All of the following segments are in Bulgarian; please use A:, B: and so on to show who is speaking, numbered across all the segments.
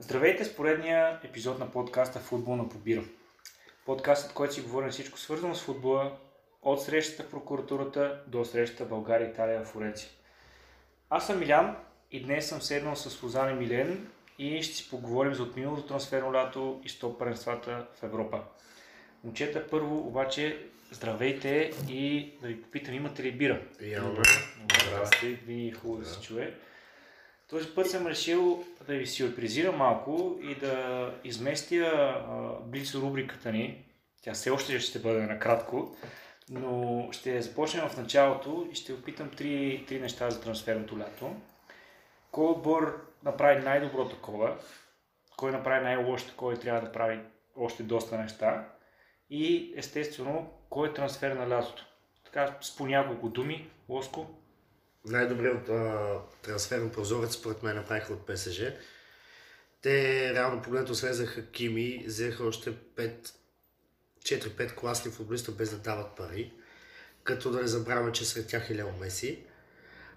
A: Здравейте с поредния епизод на подкаста Футбол на побира. Подкастът, който си говори на всичко свързано с футбола, от срещата в прокуратурата до срещата България, Италия, Флоренция. Аз съм Милян и днес съм седнал с Лозан и Милен и ще си поговорим за отминалото трансферно лято и стоп паренствата в Европа. Момчета, първо обаче здравейте и да ви попитам, имате ли бира?
B: Имаме.
A: Здрасти, винаги е хубаво да се чуе. Този път съм решил да ви сюрпризирам малко и да изместя блиц рубриката ни. Тя все още ще бъде накратко, но ще започнем в началото и ще опитам три, три неща за трансферното лято. Кой отбор направи най-добро такова, кой направи най-лошо такова и трябва да прави още доста неща и естествено кой е трансфер на лятото. Така с по няколко думи, Лоско.
B: Най-добрият трансферен прозорец, според мен, направиха от ПСЖ. Те реално погледнато слезаха Кими, взеха още 5, 4-5 класни футболиста без да дават пари. Като да не забравяме, че сред тях е Лео Меси.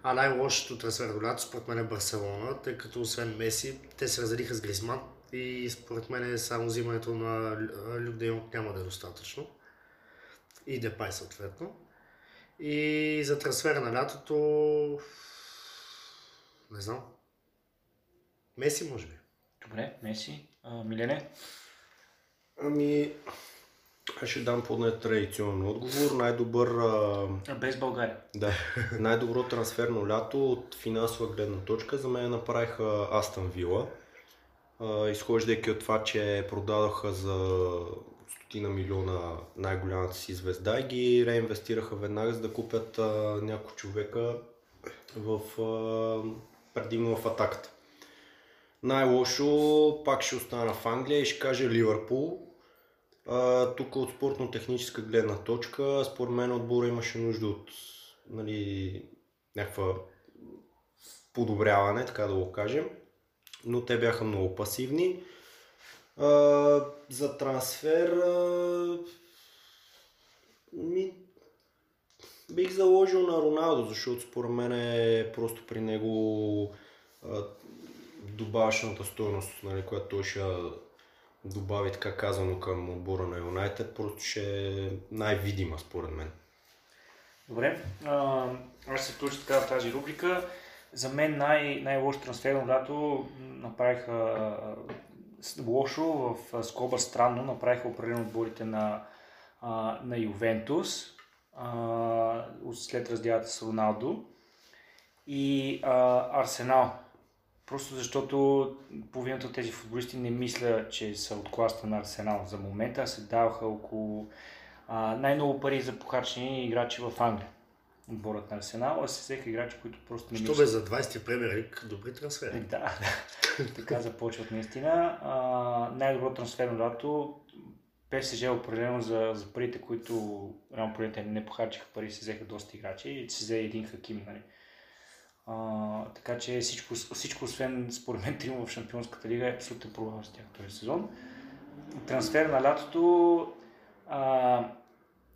B: А най-лошото трансфер до лято, според мен е Барселона, тъй като освен Меси, те се разделиха с Гризман и според мен само взимането на Люк Де няма да е достатъчно. И Депай съответно. И за трансфера на лятото... Не знам. Меси, може би.
A: Добре, Меси. А, Милене?
C: Ами, аз ще дам по традиционен отговор. Най-добър... А...
A: Без България.
C: Да, най-добро трансферно лято от финансова гледна точка за мен направиха Астън Вила. Изхождайки от това, че продадоха за стотина милиона най-голямата си звезда и ги реинвестираха веднага, за да купят а, няколко човека в, а, предимно в атаката. Най-лошо пак ще остана в Англия и ще кажа Ливърпул. А, тук от спортно-техническа гледна точка, според мен отбора имаше нужда от нали, някаква подобряване, така да го кажем. Но те бяха много пасивни. За трансфер а, ми, бих заложил на Роналдо, защото според мен е просто при него а, стоеност, нали, която той ще добави така казано към отбора на Юнайтед, просто ще е най-видима според мен.
A: Добре, а, аз се включа така в тази рубрика. За мен най- най-лошо трансферно лято направиха лошо, в скоба странно, направиха определено отборите на, а, на Ювентус а, след раздялата с Роналдо и а, Арсенал. Просто защото половината от тези футболисти не мисля, че са от класта на Арсенал за момента, се даваха около най-много пари за похарчени играчи в Англия. Отборът на Арсенал, а се взеха играчи, които просто не
B: Що бе за 20-ти премиер добри трансфери.
A: Да, така започват наистина. А, най-добро трансферно лято ПСЖ определено за, за парите, които реално парите не похарчиха пари, се взеха доста играчи и се взе един Хаким. Нали. А, така че всичко, всичко освен според мен трима в Шампионската лига е абсолютно провал с тях този сезон. Трансфер на лятото а,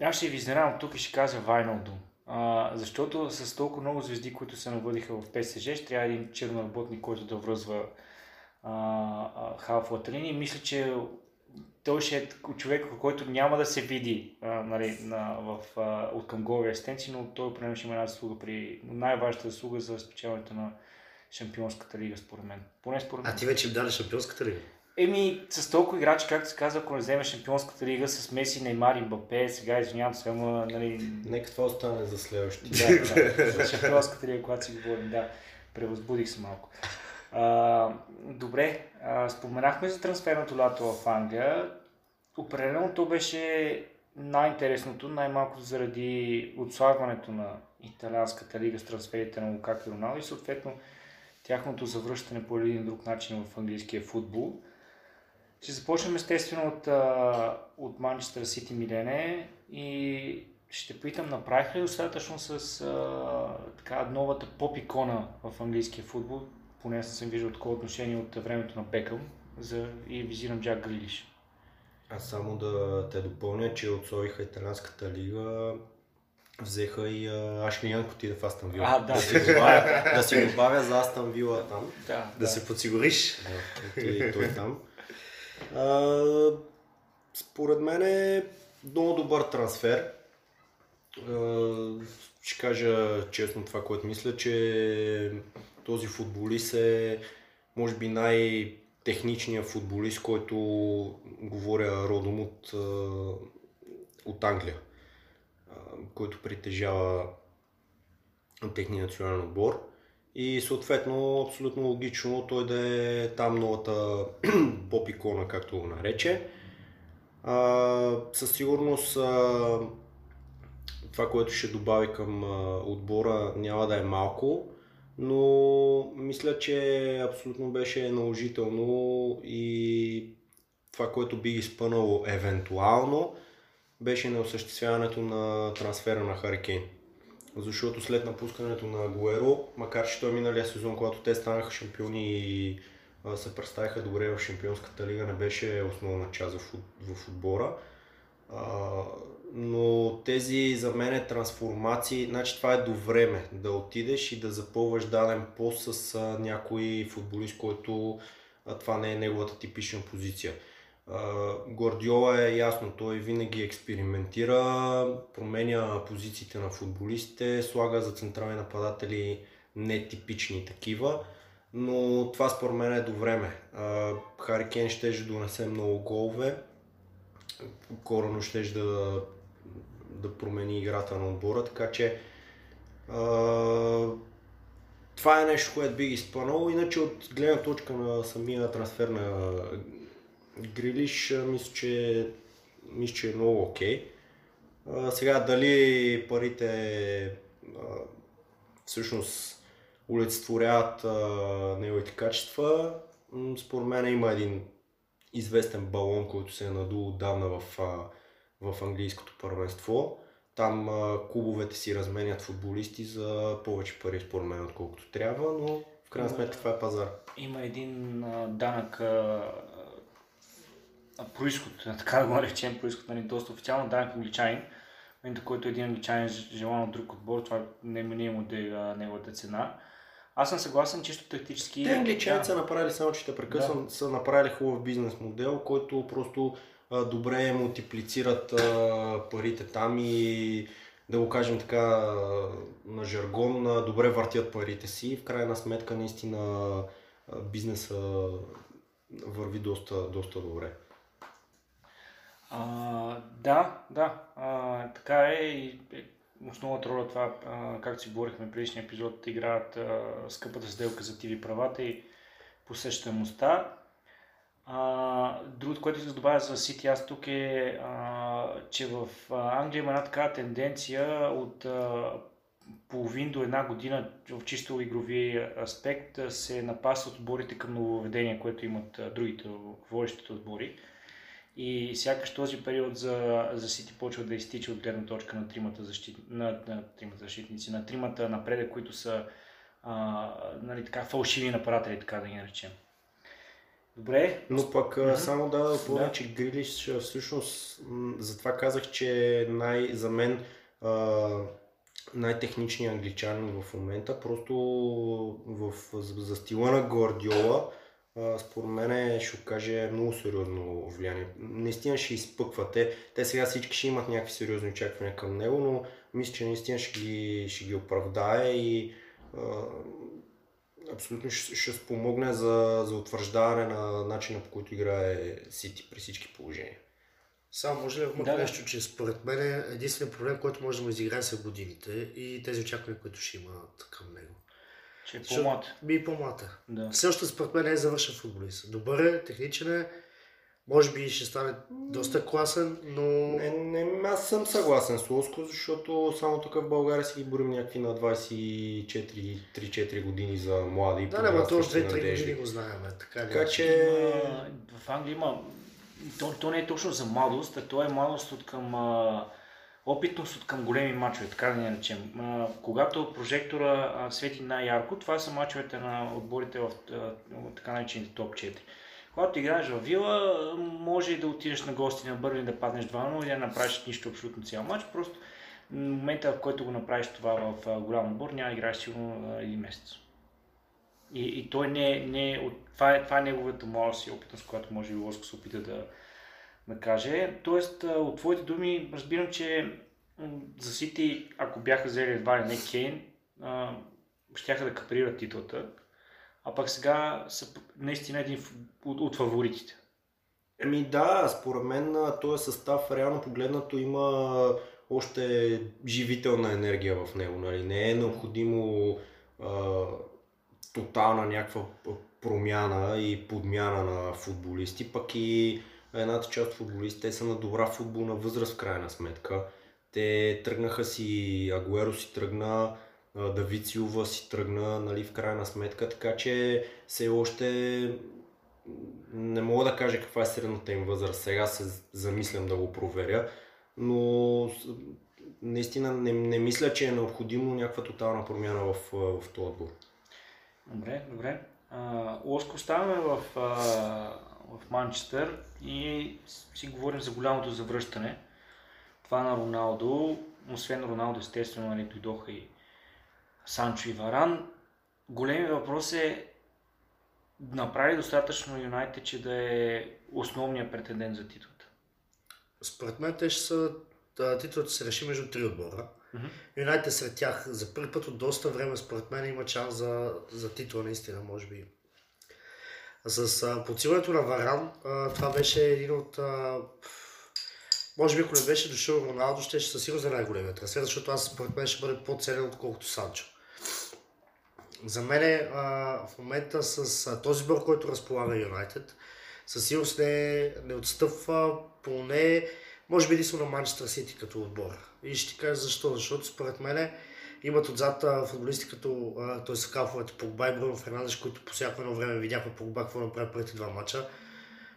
A: аз ще ви изненадам тук и ще кажа Вайналдум. А, защото с толкова много звезди, които се навъдиха в ПСЖ, ще трябва един черноработник, който да връзва халфовата линия. Мисля, че той ще е човек, който няма да се види а, нали, на, в, а, от към голови асистенции, но той определено ще има една заслуга при най-важната заслуга за спечелването на Шампионската лига, според мен. Поне според мен.
B: А ти вече им даде Шампионската лига?
A: Еми, с толкова играчи, както се казва, ако не вземе Шампионската лига с Меси, Неймар и Мбапе, сега извинявам се, ама, нали...
C: Нека това остане за следващия.
A: Да, да, за Шампионската лига, когато си говорим, да. Превъзбудих се малко. А, добре, а, споменахме за трансферното лято в Англия. Определено то беше най-интересното, най-малко заради отслабването на италианската лига с трансферите на Лукако и Роналдо и съответно тяхното завръщане по един друг начин в английския футбол. Ще започнем естествено от, от Манчестър Сити Милене и ще питам, направих ли достатъчно с а, така, новата поп-икона в английския футбол, поне съм виждал такова отношение от времето на Бекъм за, и визирам Джак Грилиш.
C: Аз само да те допълня, че отслоиха италянската лига взеха и а, Ашли Янг отиде в Астан Вила.
A: А, да.
C: да, си добавя, да си добавя за Астан Вила там.
A: Да,
B: Да се подсигуриш.
C: Да, и той там. Според мен е много добър трансфер. Ще кажа честно това, което мисля, че този футболист е може би най-техничният футболист, който говоря родом от, от Англия, който притежава техния национален отбор. И съответно, абсолютно логично той да е там новата поп-икона, както го нарече. А, със сигурност а, това, което ще добави към а, отбора няма да е малко, но мисля, че абсолютно беше наложително и това, което би изпънало евентуално, беше неосъществяването на трансфера на Харикейн. Защото след напускането на Гуеро, макар че той миналия сезон, когато те станаха шампиони и се представиха добре в Шампионската лига, не беше основна част в, отбора. Но тези за мен е трансформации, значи това е до време да отидеш и да запълваш даден пост с някой футболист, който това не е неговата типична позиция. Гордиола е ясно, той винаги експериментира, променя позициите на футболистите, слага за централни нападатели нетипични такива, но това според мен е до време. Хари Кен ще донесе много голове, корено ще да, да промени играта на отбора, така че а, това е нещо, което би ги спънало. Иначе от гледна точка на самия трансфер на Грилиш, мисля, че, мисля, че е много окей. Okay. сега дали парите а, всъщност олицетворяват неговите качества, според мен има един известен балон, който се е надул отдавна в, а, в английското първенство. Там а, клубовете си разменят футболисти за повече пари, според мен, отколкото трябва, но в крайна сметка това е пазар.
A: Има един а, данък происход, така да го наречем, происход, нали, доста официално данък англичанин, момента, който един англичанин желан от друг отбор, това не, не му да е неговата цена. Аз съм съгласен чисто тактически.
C: Те англичани да. са направили, само че те прекъсвам, да. са направили хубав бизнес модел, който просто а, добре мултиплицират а, парите там и да го кажем така на жаргон, а, добре въртят парите си в крайна сметка наистина а, бизнеса върви доста, доста добре.
A: А, да, да, а, така е и е, основната роля това, както си говорихме в предишния епизод, играят а, скъпата сделка за TV правата и посещаемостта. А, другото, което се добавя за Сити аз тук е, а, че в Англия има една такава тенденция от а, половин до една година в чисто игрови аспект се напасват отборите към нововведения, което имат другите водещите отбори. И сякаш този период за, за Сити почва да изтича от гледна точка на тримата, защит, на, на тримата защитници, на тримата напредък, които са а, нали, така, фалшиви нападатели, така да ги наречем. Добре.
C: Но пък mm-hmm. само да допълня, да. че Грилиш всъщност, затова казах, че най, за мен а, най-техничният англичанин в момента, просто в, за, за стила на Гвардиола, според мен ще окаже много сериозно влияние. Наистина ще изпъква. Те, сега всички ще имат някакви сериозни очаквания към него, но мисля, че наистина ще ги, ще ги оправдае и а, абсолютно ще, ще спомогне за, за утвърждаване на начина по който играе Сити при всички положения.
B: Само може ли да, нещо, че според мен е единственият проблем, който може да му изиграе са годините и тези очаквания, които ще имат към него.
A: Че е по-млад.
B: Би по-млад. Да. Все още според мен не е завършен футболист. Добър е, техничен е, може би ще стане доста класен, но...
C: Не, не, аз съм съгласен с Лоско, защото само тук в България си ги борим някакви на 24-3-4 години за млади.
B: Да, не, но то още 2-3 години го знаем. Така,
C: така че...
A: В Англия има... То, то не е точно за младост, а то е младост от към... А опитност от към големи мачове, така да ни наречем. когато прожектора свети най-ярко, това са мачовете на отборите в така наречените топ 4. Когато играеш в Вила, може и да отидеш на гости на Бърли да паднеш 2-0 или да направиш нищо абсолютно цял матч, просто в момента, в който го направиш това в голям отбор, няма да играеш сигурно един месец. И, и той не, не от, това, е, това е неговата моя си опитност, която може би Лоско се опита да, да каже. Тоест, от твоите думи разбирам, че за Сити, ако бяха взели едва ли не Кейн, щяха да капрират титлата, а пък сега са наистина един от, от фаворитите.
C: Еми да, според мен този състав реално погледнато има още живителна енергия в него. Нали? Не е необходимо а, тотална някаква промяна и подмяна на футболисти, пък и едната част от футболистите са на добра футболна възраст в крайна сметка. Те тръгнаха си, Агуеро си тръгна, Давид Силва си тръгна, нали, в крайна сметка, така че все още не мога да кажа каква е средната им възраст. Сега се замислям да го проверя, но наистина не, не мисля, че е необходимо някаква тотална промяна в, в този отбор.
A: Добре, добре. А, Лоско оставаме в, в Манчестър и си говорим за голямото завръщане. Това на Роналдо, освен Роналдо, естествено, нали, дойдоха и Санчо и Варан. Големият въпрос е направи достатъчно Юнайтед, че да е основният претендент за титлата.
B: Според мен те ще са, титлата се реши между три отбора. Юнайтед сред тях за първи път от доста време, според мен, има шанс за, за титла, наистина, може би. С подсилването на Варан, а, това беше един от... А, може би, ако не беше дошъл Роналдо, ще ще със сигурност за най-големия трансфер, защото аз според мен ще бъде по-ценен, отколкото Санчо. За мен а, в момента с а, този бор, който разполага Юнайтед, със сигурност не, не отстъпва поне, може би единствено на Манчестър Сити като отбор. И ще ти кажа защо. Защото според мен имат отзад футболисти като, т.е. скафовете Погба и Бруно Фернандеш, които по всяко едно време видяхме Погба какво направи първите два мача.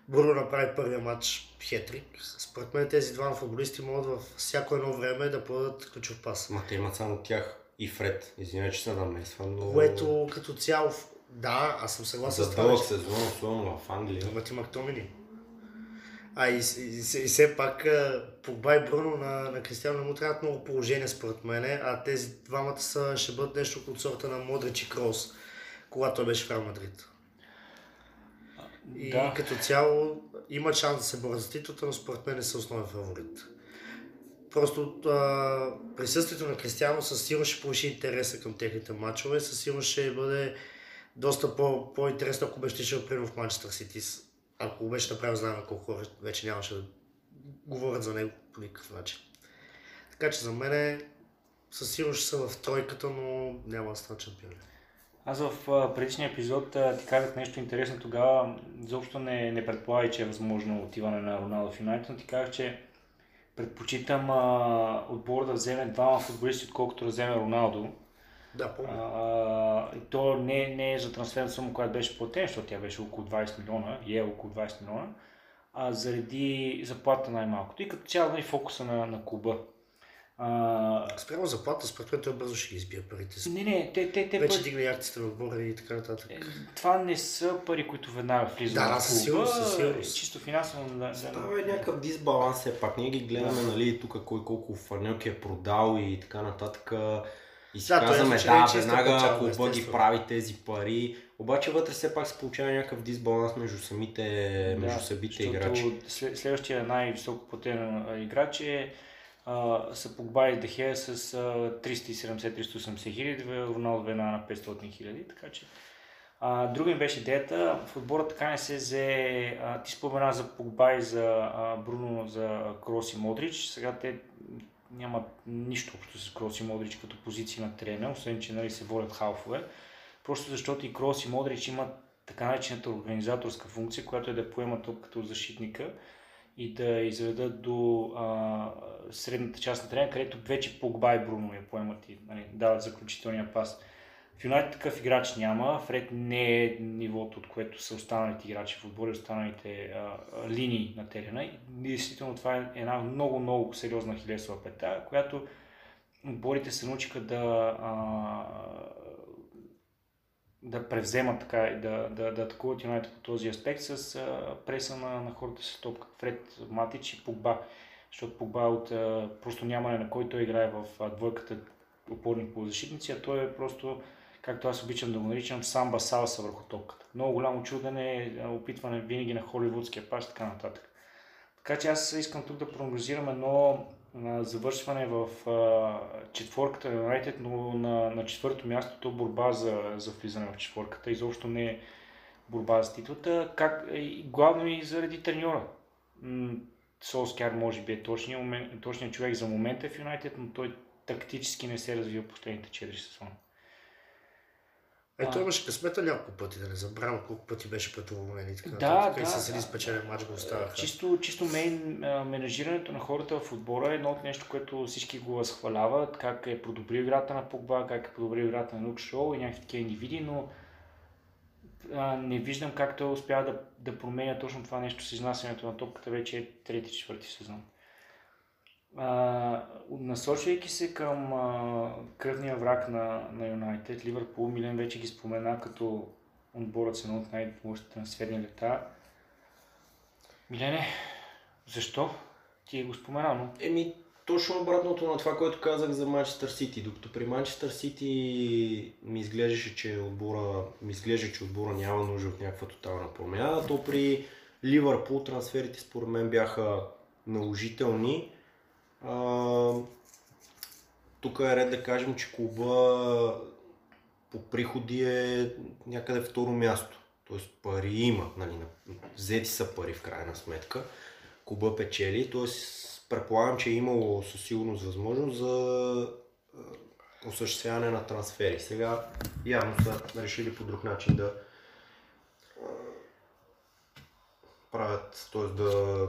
B: Бруно направи първия матч хетрик. Според мен тези два футболисти могат във всяко едно време да подадат ключов пас.
C: Ма те имат само тях и Фред. Извинявай, че се намесвам, но...
B: Което като цяло, да, аз съм съгласен
C: За
B: с това.
C: дълъг
B: нещо.
C: сезон, особено в Англия.
B: Има ти Мактомини. А и, и, и, все пак Погба и Бруно на, на Кристиано не му трябват много положения според мен, а тези двамата са, ще бъдат нещо от сорта на Модрич и Крос, когато той беше в Реал Мадрид. И
A: Да.
B: като цяло има шанс да се борят за титлата, но според мен не са основен фаворит. Просто а, присъствието на Кристиано със сигурност ще повиши интереса към техните матчове, със сигурност ще бъде доста по, по-интересно, ако беше шел примерно в Манчестър Сити. Ако го беше направил, знаем колко хора вече нямаше да говорят за него по никакъв начин. Така че за мен със сигурност ще са в тройката, но няма да станат шампиони.
A: Аз в предишния епизод ти казах нещо интересно тогава. Изобщо не, не предполагай, че е възможно отиване на Роналдо в Юнайтед, но ти казах, че предпочитам отбор да вземе двама футболисти, отколкото да вземе Роналдо.
B: Да, помня.
A: А, и то не, не е за трансферна сума, която беше платена, защото тя беше около 20 милиона и е около 20 милиона, а заради заплата най-малкото и като цяло нали, фокуса на, на клуба. А,
B: Спрямо заплата, според мен той бързо ще ги избие парите
A: не, не, те, те, те
B: Вече
A: пари-
B: дигна акциите в отбора и така нататък.
A: Е, Това не са пари, които веднага влизат
B: Да,
A: в
B: със
A: клуба.
B: сигурност, със сигурност.
A: Чисто финансово. Да, да,
C: Става е някакъв дисбаланс все пак. Ние ги гледаме, нали, тук кой колко фанелки е продал и така нататък. И си
B: Да,
C: казваме,
B: е, че
C: да, веднага
B: печалба,
C: клуба ги
B: естествено.
C: прави тези пари. Обаче вътре все пак се получава някакъв дисбаланс между самите, между самите играчи.
A: след- Следващия най-високо платен играч е са Погба и Дехе с а, 370-380 хиляди, Роналдо веднага на 500 хиляди, така че а, друга им беше идеята, в отбора така не се взе, ти спомена за Погба и за а, Бруно, за Крос и Модрич, сега те нямат нищо общо с Крос и Модрич като позиции на терена, освен че нали, се волят халфове, просто защото и Крос и Модрич имат така наречената организаторска функция, която е да поемат топката от защитника и да изведат до а, средната част на терена, където вече Погба и Бруно я поемат и нали, дават заключителния пас. В Юнайтед такъв играч няма. Фред не е нивото, от което са останалите играчи в отбора и останалите а, линии на терена. И действително това е една много, много сериозна хилесова пета, която отборите се научиха да, а, да превземат така и да, да, да атакуват Юнайтед по този аспект с а, преса на, на хората с топка. Фред, Матич и Погба. защото Погба е от а, просто нямане на който той играе в двойката опорни полузащитници, а той е просто, както аз обичам да го наричам, самба салса върху топката. Много голямо чудене, опитване винаги на холивудския пас и така нататък. Така че аз искам тук да прогнозирам едно завършване в четворката на Юнайтед, но на, на четвърто място то борба за, за влизане в четворката. Изобщо не е борба за титлата, как, главно и заради треньора. Солскяр може би е точният, точният човек за момента в Юнайтед, но той тактически не се развива последните 4 сезона.
B: Е, той имаше късмета няколко пъти, да не забравям колко пъти беше пътувал нали, така.
A: Да,
B: да,
A: да,
B: с един
A: да.
B: спечелен матч го оставаха.
A: Чисто, чисто мейн, менажирането на хората в отбора е едно от нещо, което всички го възхваляват, как е подобрил играта на Погба, как е подобрил играта на Лук Шоу и някакви такива индивиди, но а, не виждам как той успява да, да променя точно това нещо с изнасянето на топката вече е трети-четвърти сезон. Насочвайки се към а, кръвния враг на, на Юнайтед, Ливърпул, Милен вече ги спомена като отборът с едно от най-лошите трансферни лета. Милене, защо? Ти го спомена, но...
C: Еми, точно обратното на това, което казах за Манчестър Сити. Докато при Манчестър Сити ми изглеждаше, че отбора, ми изглежда, че отбора няма нужда от някаква тотална промяна, то при Ливърпул трансферите според мен бяха наложителни. Тук е ред да кажем, че клуба по приходи е някъде второ място. Тоест пари има, нали, взети са пари в крайна сметка. Клуба печели, т.е. предполагам, че е имало със сигурност възможност за осъществяване на трансфери. Сега явно са решили по друг начин да правят, т.е. да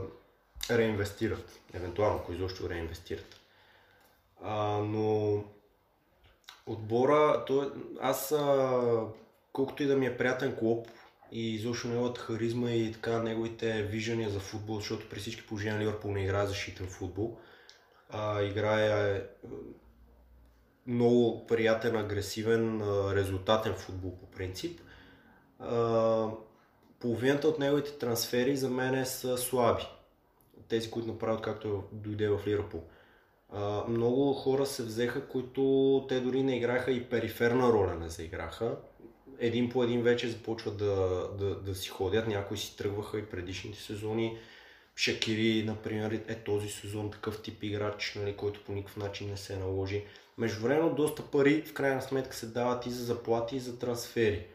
C: реинвестират, евентуално, ако изобщо реинвестират. А, но отбора, то, аз а, колкото и да ми е приятен клуб и изобщо неговата харизма и така неговите виждания за футбол, защото при всички положения Ливърпул не играе защитен футбол, а, играе много приятен, агресивен, резултатен футбол по принцип. А, половината от неговите трансфери за мен са слаби тези, които направят както дойде в Ливърпул. Много хора се взеха, които те дори не играха и периферна роля не заиграха. Един по един вече започват да, да, да си ходят, някои си тръгваха и предишните сезони. Шакири, например, е този сезон такъв тип играч, нали, който по никакъв начин не се наложи. Междувременно доста пари в крайна сметка се дават и за заплати, и за трансфери.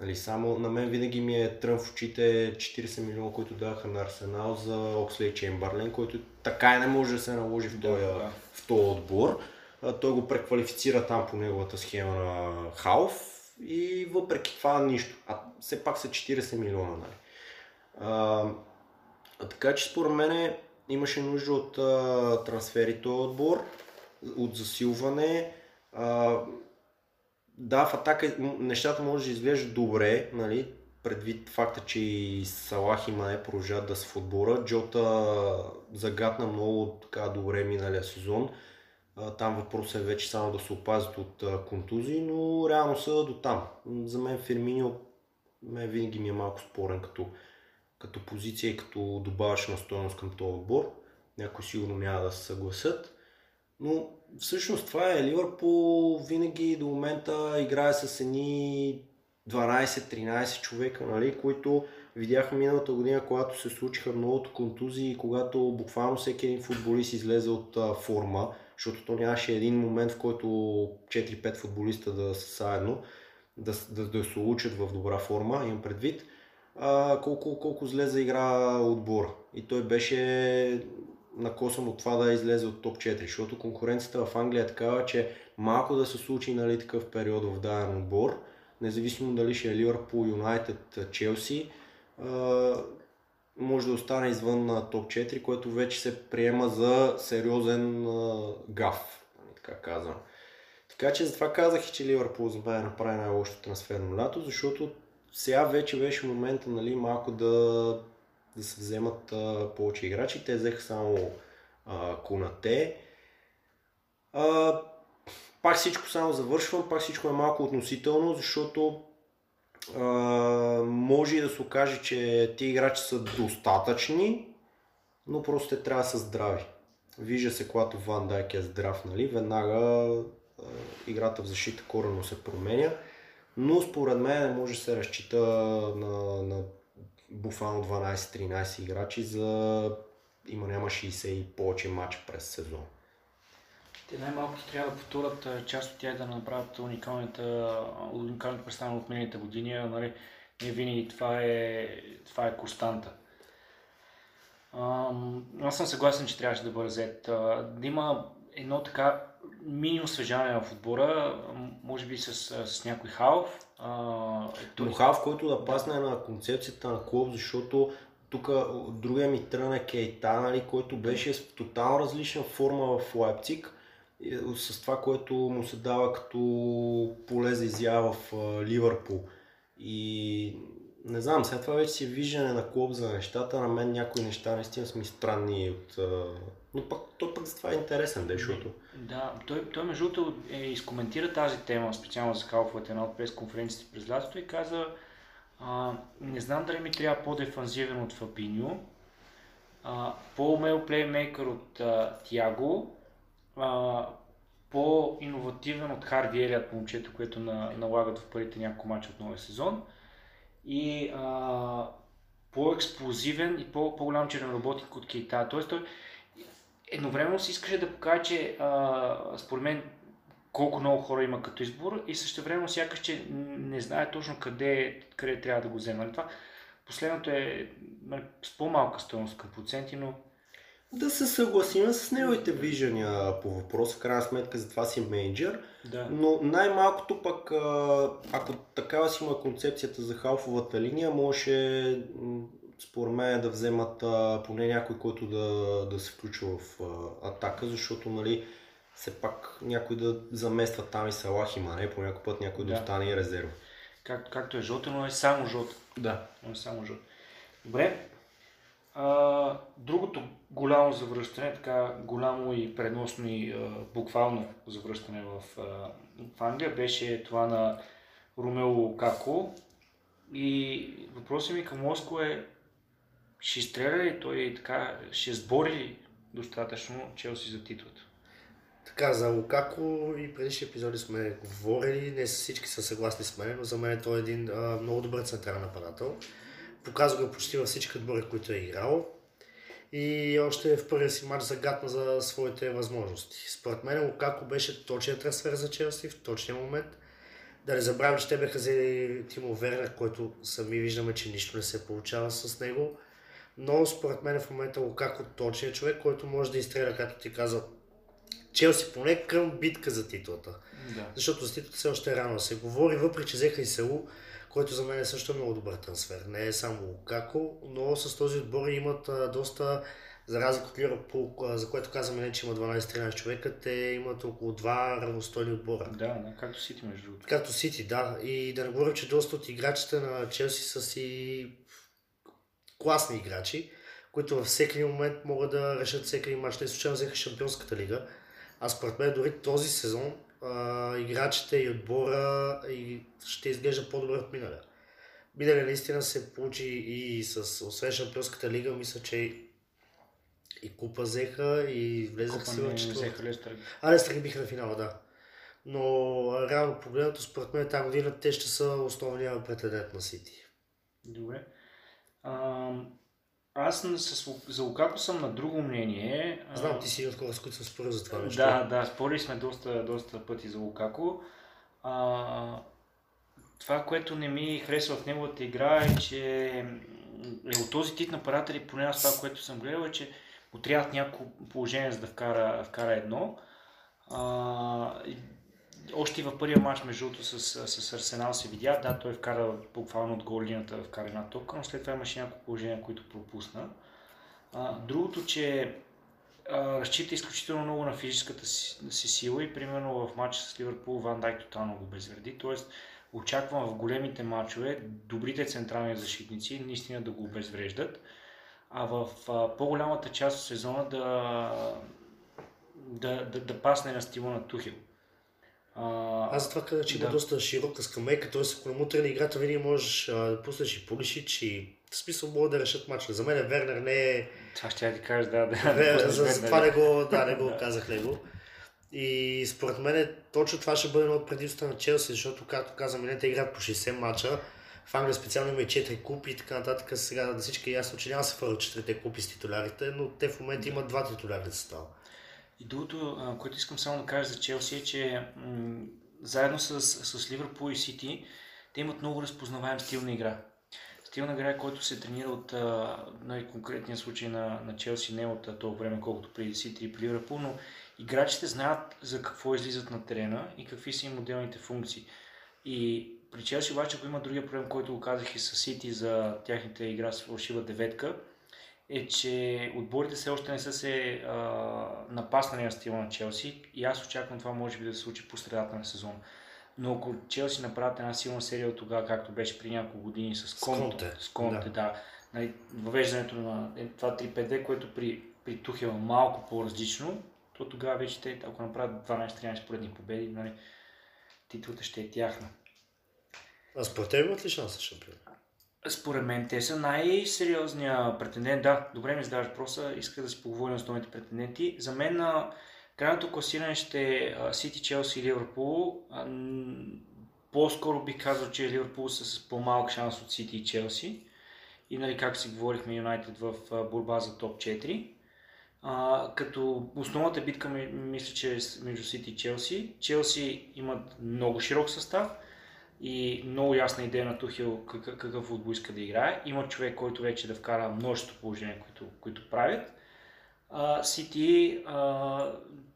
C: Нали, само на мен винаги ми е трън в очите 40 милиона, които даваха на Арсенал за Окслей Чембарлен, който така и не може да се наложи в този,
A: да.
C: в този отбор. А, той го преквалифицира там по неговата схема на Хауф и въпреки това нищо. А все пак са 40 милиона. Нали. А, а така че според мен имаше нужда от а, трансфери този отбор, от засилване. А, да, в атака нещата може да изглеждат добре, нали, предвид факта, че и Салах и Мане продължават да са в отбора. Джота загадна много така добре миналия сезон. Там въпросът е вече само да се опазят от контузии, но реално са до там. За мен Ферминио мен винаги ми е малко спорен като, като позиция и като добавяща на стоеност към този отбор. Някои сигурно няма да се съгласят. Но всъщност това е. Ливърпул винаги до момента играе с едни 12-13 човека, нали, които видяхме миналата година, когато се случиха многото контузии, когато буквално всеки един футболист излезе от а, форма, защото то нямаше един момент, в който 4-5 футболиста да са заедно, да, да, да се улучат в добра форма, имам предвид, а, колко, колко зле заигра отбор. И той беше накосан от това да излезе от топ 4, защото конкуренцията в Англия е такава, че малко да се случи нали, такъв период в даден отбор, независимо дали ще е Ливърпул, Юнайтед, Челси, може да остане извън на топ 4, което вече се приема за сериозен гаф, нали, така казвам. Така че затова казах, че Ливърпул за мен направи най-лошото трансферно лято, защото сега вече беше момента нали, малко да, да се вземат а, повече играчи. Те взеха само а, Конате. А, пак всичко само завършвам, пак всичко е малко относително, защото а, може и да се окаже, че ти играчи са достатъчни, но просто те трябва да са здрави. Вижда се, когато Ван Дайк е здрав, нали, веднага а, играта в защита корено се променя. Но според мен може да се разчита на, на буквално 12-13 играчи за има няма 60 и повече матча през сезон.
A: Те най-малкото трябва да повторят а, част от тях да направят уникалната, уникалната представа от миналите години. Нали, не винаги това е, това е константа. Аз съм съгласен, че трябваше да бъде взет. Да има едно така мини освежаване в отбора, може би с, с някой халф. Той-
C: Халф, който да пасне на концепцията на клуб, защото тук другия ми трън е Кейта, нали, който беше в тотално различна форма в Лайпциг, с това, което му се дава като поле за изява в Ливърпул. И не знам, след това вече си е виждане на клуб за нещата, на мен някои неща наистина са ми странни от... Но пък, той пък за това е интересен, да, защото...
A: Да, той, той между другото е, изкоментира тази тема, специално за халфовете, една от пресконференциите през лятото и каза, а, не знам дали ми трябва по-дефанзивен от Фабиньо, по-умел плеймейкър от а, Тяго, а, по-инновативен от Харви Елият, момчето, което на, налагат в първите няколко мача от новия сезон и а, по-експлозивен и по- по-голям черноработник от Кейта. Тоест той едновременно си искаше да покаже, че а, според мен колко много хора има като избор и също време сякаш, че не знае точно къде, къде трябва да го вземе. Нали, Това, последното е нали, с по-малка стоеност към проценти, но
C: Да се съгласим с неговите виждания по въпроса, в крайна сметка за това си менеджер.
A: да.
C: Но най-малкото пък, ако такава си има концепцията за халфовата линия, може според мен да вземат а, поне някой, който да, да се включва в а, атака, защото нали, все пак някой да замества там и Салах има, не по някой път някой да,
A: Да.
C: остане и резерва.
A: Как, както е жълто, но е само жълто.
C: Да.
A: Но е само жълто. Добре. А, другото голямо завръщане, така голямо и предносно и а, буквално завръщане в, а, в Англия беше това на Ромео Лукако. И въпросът ми към Моско е, ще изстреля ли той така, ще сбори ли достатъчно Челси за титлата?
B: Така, за Лукако и предишни епизоди сме говорили, не всички са съгласни с мен, но за мен той е един а, много добър централен нападател. Показва го почти във всички отбори, които е играл. И още в първия си матч загадна за своите възможности. Според мен Лукако беше точен трансфер за Челси в точния момент. Да не забравим, че те бяха взели Тимо Вернер, който сами виждаме, че нищо не се получава с него. Но според мен в момента Лукако точен човек, който може да изстреля, както ти каза, Челси поне към битка за титлата.
A: Да.
B: Защото за титлата все още е рано се говори, въпреки че взеха и Селу, който за мен е също много добър трансфер. Не е само Лукако, но с този отбор имат а, доста, за разлика от Ливърпул, за което казваме не, че има 12-13 човека, те имат около два равностойни отбора.
A: Да, да, както Сити между другото.
B: Както Сити, да. И да не говорим, че доста от играчите на Челси са си класни играчи, които във всеки момент могат да решат всеки мач. Те случайно взеха Шампионската лига. А според мен дори този сезон а, играчите и отбора и ще изглежда по-добре от миналия. Миналия наистина се получи и с, освен Шампионската лига, мисля, че и купа взеха и влезаха си в четвърта.
A: Лестър.
B: А, не стър биха на финала, да. Но реално погледнато, според мен тази година те ще са основния претендент на Сити.
A: Добре. А, аз с, за Лукако съм на друго мнение.
B: Знам, ти си от хора, с които съм спорил за това нещо.
A: Да, да, спорили сме доста, доста пъти за Лукако. А, това, което не ми харесва в неговата игра е, че е от този тип нападатели, поне аз това, което съм гледал, е, че му трябват няколко положения, за да вкара, вкара едно. А, още в първия матч, между другото, с, с Арсенал се видя, да, той вкара буквално от гол линията, вкара една топка, но след това имаше няколко положения, които пропусна. А, другото, че а, разчита изключително много на физическата си, си сила и примерно в матча с Ливърпул Ван Дайк тотално го безвреди. Тоест очаквам в големите матчове добрите централни защитници наистина да го обезвреждат, а в а, по-голямата част от сезона да, да, да, да пасне на стила на Тухил. А,
B: Аз затова казах, че има
A: да.
B: доста широка скамейка, т.е. ако не му тръгне играта, винаги можеш а, да пуснеш и Пулишич и в смисъл могат да решат мача. За мен Вернер не е...
A: това ще ти кажа, да, да.
B: Вернер,
A: да,
B: за, за това не го, да, не го казах него. И според мен точно това ще бъде едно от предимствата на Челси, защото, както казваме, те играят по 60 мача. В Англия специално има и 4 купи и така нататък. Сега да всички е ясно, че няма се фърват 4 купи с титулярите, но те в момента имат два титуляри за става.
A: И другото, което искам само да кажа за Челси е, че м- заедно с, с Ливърпул и Сити, те имат много разпознаваем стил на игра. Стил на игра, който се тренира от а, нали, конкретния случай на, на Челси, не от а, това време, колкото при Сити и при Ливърпул, но играчите знаят за какво излизат на терена и какви са им моделните функции. И при Челси обаче го има другия проблем, който го казах и с Сити за тяхната игра с фалшива деветка, е, че отборите все още не са се а, напаснали на стила на Челси и аз очаквам това може би да се случи по средата на сезона. Но ако Челси направят една силна серия от тогава, както беше при няколко години с Конте, с Конте
B: да.
A: да. Нали, въвеждането на е, това 3-5-2, което при, при Тухел е малко по-различно, то тогава вече те, ако направят 12-13 поредни победи, нали, титлата ще е тяхна.
B: А според теб имат ли шанс за шампион?
A: Според мен те са най-сериозния претендент. Да, добре ми задаваш въпроса. Иска да си поговорим с основните претенденти. За мен на крайното класиране ще е Сити, Челси и Ливърпул. По-скоро бих казал, че Ливърпул са с по-малък шанс от Сити и Челси. И нали, както си говорихме, Юнайтед в борба за топ 4. А, като основната битка ми- мисля, че е между Сити и Челси. Челси имат много широк състав и много ясна идея на Тухил какъв, футбол иска да играе. Има човек, който вече да вкара множество положения, които, които правят. Сити,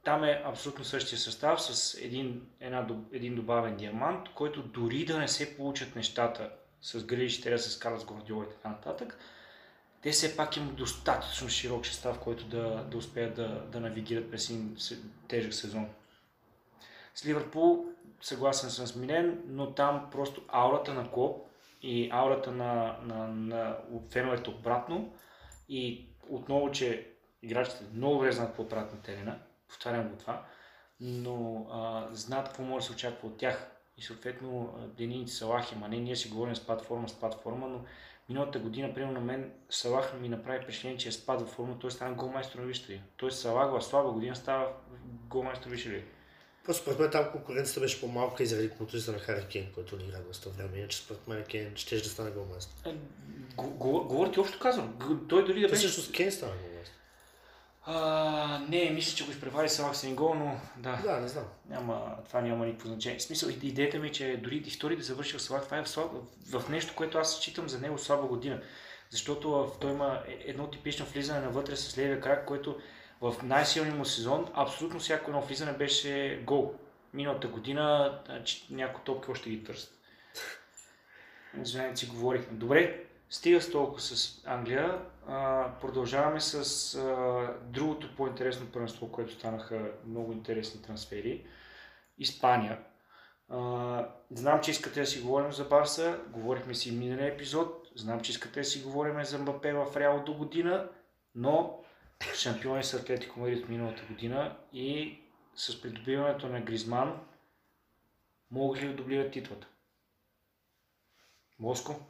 A: там е абсолютно същия състав с един, една, един добавен диамант, който дори да не се получат нещата с Грилиш, те с Гвардиола и така нататък, те все пак имат достатъчно широк състав, който да, да успеят да, да навигират през един тежък сезон. С Ливърпул съгласен съм с Милен, но там просто аурата на Клоп и аурата на, на, на феновете обратно и отново, че играчите много добре знаят какво правят на терена, повтарям го това, но а, знаят какво може да се очаква от тях. И съответно Денин Салах и Мане, ние си говорим с платформа, с платформа, но миналата година, примерно на мен, Салах ми направи впечатление, че е спад във форма, той стана голмайстор на Висшата лига. Тоест Салах в слаба година става голмайстор на Висшата.
B: Просто според мен там конкуренцията беше по-малка и заради контузията на Хари Кейн, който не игра доста време. Иначе според мен Кейн ще да стане голмайстор.
A: Е, го- го- Говоря ти общо казвам. Той дори да беше...
B: с Кейн стана голмайстор.
A: А, не, мисля, че го изпревари Салах с един гол, но да,
B: Да, не знам.
A: няма, това няма никакво значение. В смисъл, идеята ми е, че дори и втори да завършил Салах, това е в, слаб, в нещо, което аз считам за него слаба година. Защото той има е- едно типично влизане навътре с левия крак, което в най-силния му сезон абсолютно всяко едно влизане беше гол. Миналата година някои топки още ги търсят. Извинете, си говорихме. Добре, стига с толкова с Англия. А, продължаваме с а, другото по-интересно първенство, което станаха много интересни трансфери. Испания. А, знам, че искате да си говорим за Барса. Говорихме си миналия епизод. Знам, че искате да си говорим за Мбапе в Реал до година, но шампиони са Атлетико Мадрид от миналата година и с придобиването на Гризман могат ли да дублират титлата? Моско?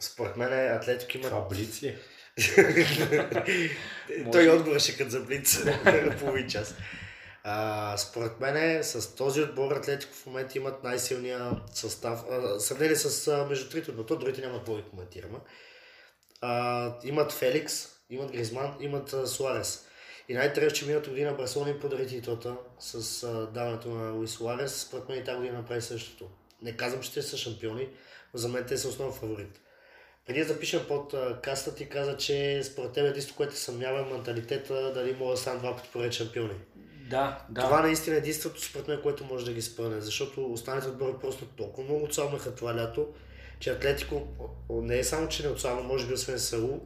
B: Според мен Атлетик има...
C: Това блиц ли?
B: Той отговор ще като за блиц половин час. А, според мен с този отбор Атлетико в момента имат най-силния състав. Сравнение с а, между трите, но то другите няма какво да коментираме. А, имат Феликс, имат Гризман, имат а, Суарес. И най-интересно, че миналата година Барселона им подари титлата с а, даването на Луис Суарес. Според мен и тази година направи същото. Не казвам, че те са шампиони, но за мен те са основен фаворит. Преди да запишем под каста ти каза, че според теб единството, което съмнява е менталитета дали могат да станат два пъти поред шампиони.
A: Да, да.
B: Това наистина е единството, според мен, което може да ги спъне, защото останалите отбори просто толкова много отслабнаха това лято, че Атлетико не е само, че не отслабна, може би освен Саул,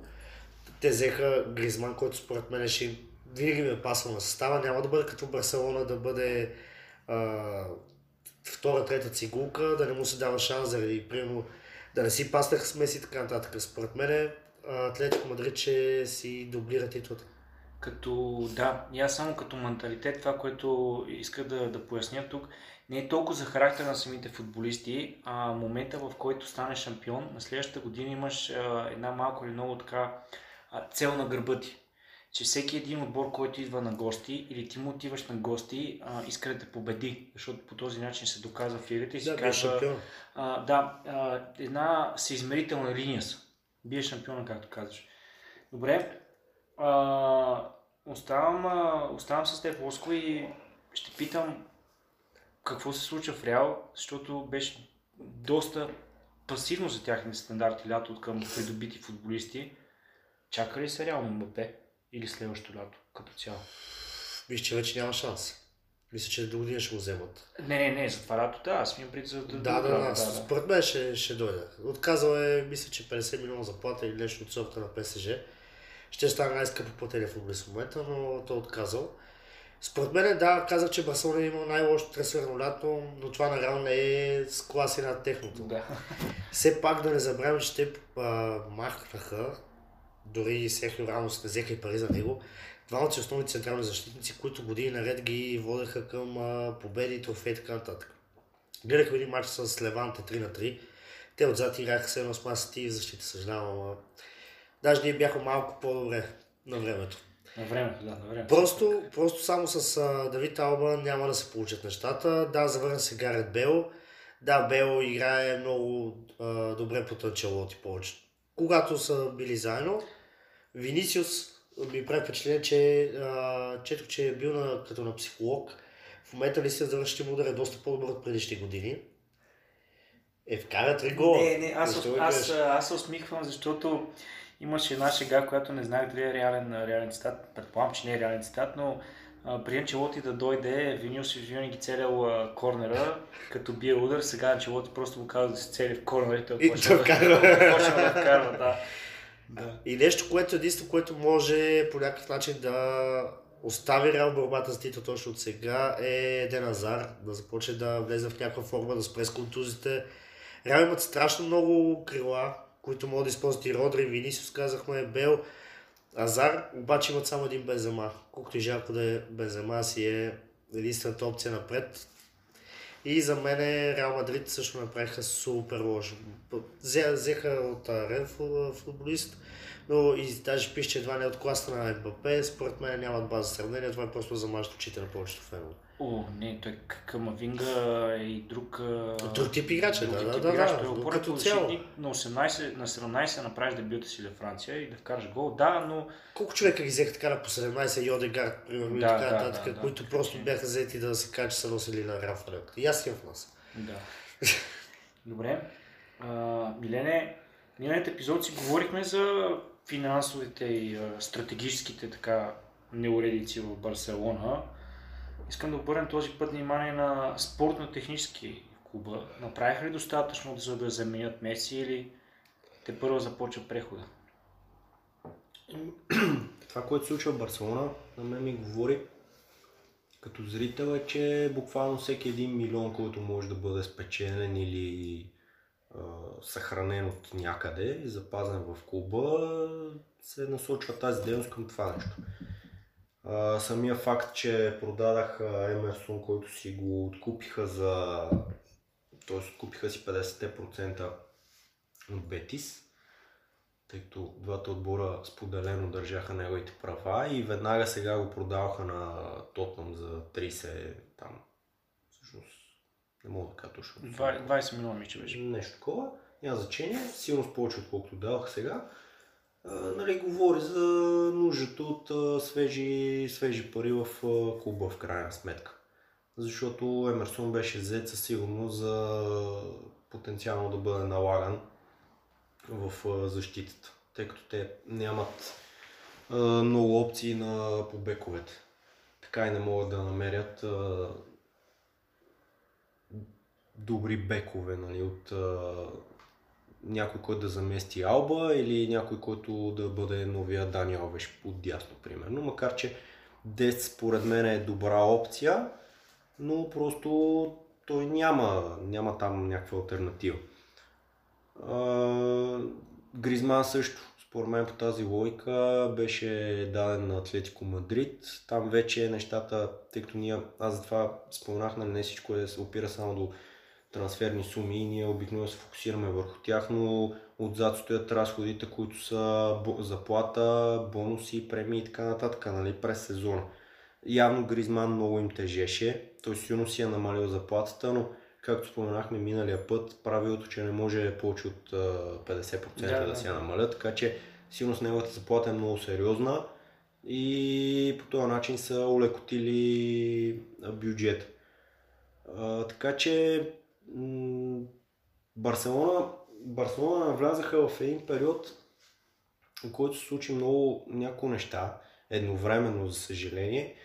B: те взеха Гризман, който според мен ще им винаги ми е пасвал на състава. Няма да бъде като Барселона да бъде а, втора, трета цигулка, да не му се дава шанс заради, примерно, да не си паснаха с Меси и така нататък. Според мен Атлетико Мадрид ще си дублира титлата.
A: като, да, и аз само като менталитет, това, което иска да, да поясня тук, не е толкова за характер на самите футболисти, а момента в който станеш шампион, на следващата година имаш а, една малко или много така цел на гърба ти. Че всеки един отбор, който идва на гости или ти му отиваш на гости, а, иска да те победи, защото по този начин се доказва в игрите и се
B: Да,
A: казва, а, да, а, една съизмерителна линия са. Бие шампиона, както казваш. Добре, а, оставам, а, оставам с теб, Лоско, и ще питам какво се случва в Реал, защото беше доста пасивно за тяхните стандарти лято от към придобити футболисти. Чака ли се Реал Мбапе или следващото лято като цяло?
B: Виж, че вече няма шанс. Мисля, че до година ще го вземат.
A: Не, не, не, за това лято да, аз ми пред за
B: Да, да, да, според мен ще, ще дойде. Отказал е, мисля, че 50 милиона заплата или нещо от сорта на ПСЖ. Ще стане най-скъпо платения футболист в момента, но той е отказал. Според мен, да, казах, че Барселона е имал най-лошо трансферно лято, но това на не е с класи над техното.
A: Да.
B: Все пак да не забравяме, че те а, махнаха, дори Серхио Рамос не взеха и пари за него, двамата си основни централни защитници, които години наред ги водеха към победи, трофеи и така нататък. Гледахме един матч с Леванте 3 на 3. Те отзад играха се едно с масата и в защита, съжалявам. ама Даже ние бяха малко по-добре на времето.
A: На времето, да, на времето.
B: Просто, просто само с а, Давид Алба няма да се получат нещата. Да, завърна се Гарет Бел. Да, Бел играе много а, добре по Анчелоти повече. Когато са били заедно, Винисиус ми прави впечатление, че а, четох, че е бил на, като на психолог. В момента ли се завърши му удар е доста по-добър от предишни години. Е, вкара три гола.
A: Не, не, аз,
B: Защо
A: аз, аз, аз се усмихвам, защото имаше една шега, която не знаех дали е реален, реален цитат. Предполагам, че не е реален цитат, но при Анчелоти да дойде, Винилс винаги целял а, корнера, като бие удар. Сега Анчелоти просто му казва да се цели в корнера и той почва да,
B: вкарва.
A: почва да вкарва, да. да.
B: И нещо, което единствено, което може по някакъв начин да остави Реал борбата за титла точно от сега е Еден Азар, да започне да влезе в някаква форма, да спре с контузите. Реал имат страшно много крила, които могат да използват и Родри, Винисиус, казахме, Бел, Азар, обаче имат само един Бензема. Колкото и жалко да е Бензема си е единствената опция напред. И за мен Реал Мадрид също направиха супер лошо. Взе- Взеха от Рен фу- футболист, но и даже пише, че едва не е от класа на МБП. Според мен нямат база за сравнение, това е просто замажат очите на повечето фенове.
A: О, не, той Камавинга е и друг...
B: Друг тип играч е,
A: друг
B: да, да, да,
A: играч.
B: да,
A: Той е
B: като цяло.
A: защитник на 18, на 17 да направиш дебюта си за Франция и да вкараш гол. Да, но
B: Колко човека ги взеха така на по 17 Йодегард, примерно, и
A: Да,
B: така
A: да,
B: нататък,
A: да, да.
B: които просто бяха взети да се каже, че са носили на Фалек. И аз имам в нас.
A: Да. Добре. А, Милене, миналият епизод си говорихме за финансовите и стратегическите така неуредици в Барселона. Искам да обърнем този път внимание на спортно-технически клуба. Направиха ли достатъчно за да заменят Меси или те първо започва прехода?
C: Това, което се случва в Барселона, на мен ми говори като зрител е, че буквално всеки един милион, който може да бъде спечелен или съхранен от някъде и запазен в клуба, се насочва тази дейност към това нещо. А, самия факт, че продадах Емерсон, който си го откупиха за... т.е. откупиха си 50% от Бетис, тъй като двата отбора споделено държаха неговите права и веднага сега го продаваха на Тотнам за 30 там. Всъщност, не мога да кажа точно.
A: 20 милиона ми, че беше.
C: Нещо такова. Няма значение. Сигурно с повече отколкото давах сега. А, нали, говори за нуждата от а, свежи, свежи пари в а, клуба в крайна сметка. Защото Емерсон беше взет със сигурност за потенциално да бъде налаган в защитата, тъй като те нямат много опции на по бековете. Така и не могат да намерят добри бекове, нали, от а, някой, който да замести Алба или някой, който да бъде новия Дани Алвеш от дясно, примерно. Макар, че Дест според мен е добра опция, но просто той няма, няма там някаква альтернатива. А, Гризман също. според мен по тази логика беше даден на Атлетико Мадрид. Там вече нещата, тъй като ние, аз затова споменах, нали не всичко е, се опира само до трансферни суми и ние обикновено се фокусираме върху тях, но отзад стоят разходите, които са заплата, бонуси, премии и така нататък, нали, през сезона. Явно Гризман много им тежеше, той силно си е намалил заплатата, но както споменахме миналия път, правилото, че не може повече от 50% да, да, се я намалят, така че сигурно с неговата заплата е много сериозна и по този начин са улекотили бюджет. А, така че Барселона, Барселона навлязаха в един период, в който се случи много някои неща, едновременно, за съжаление.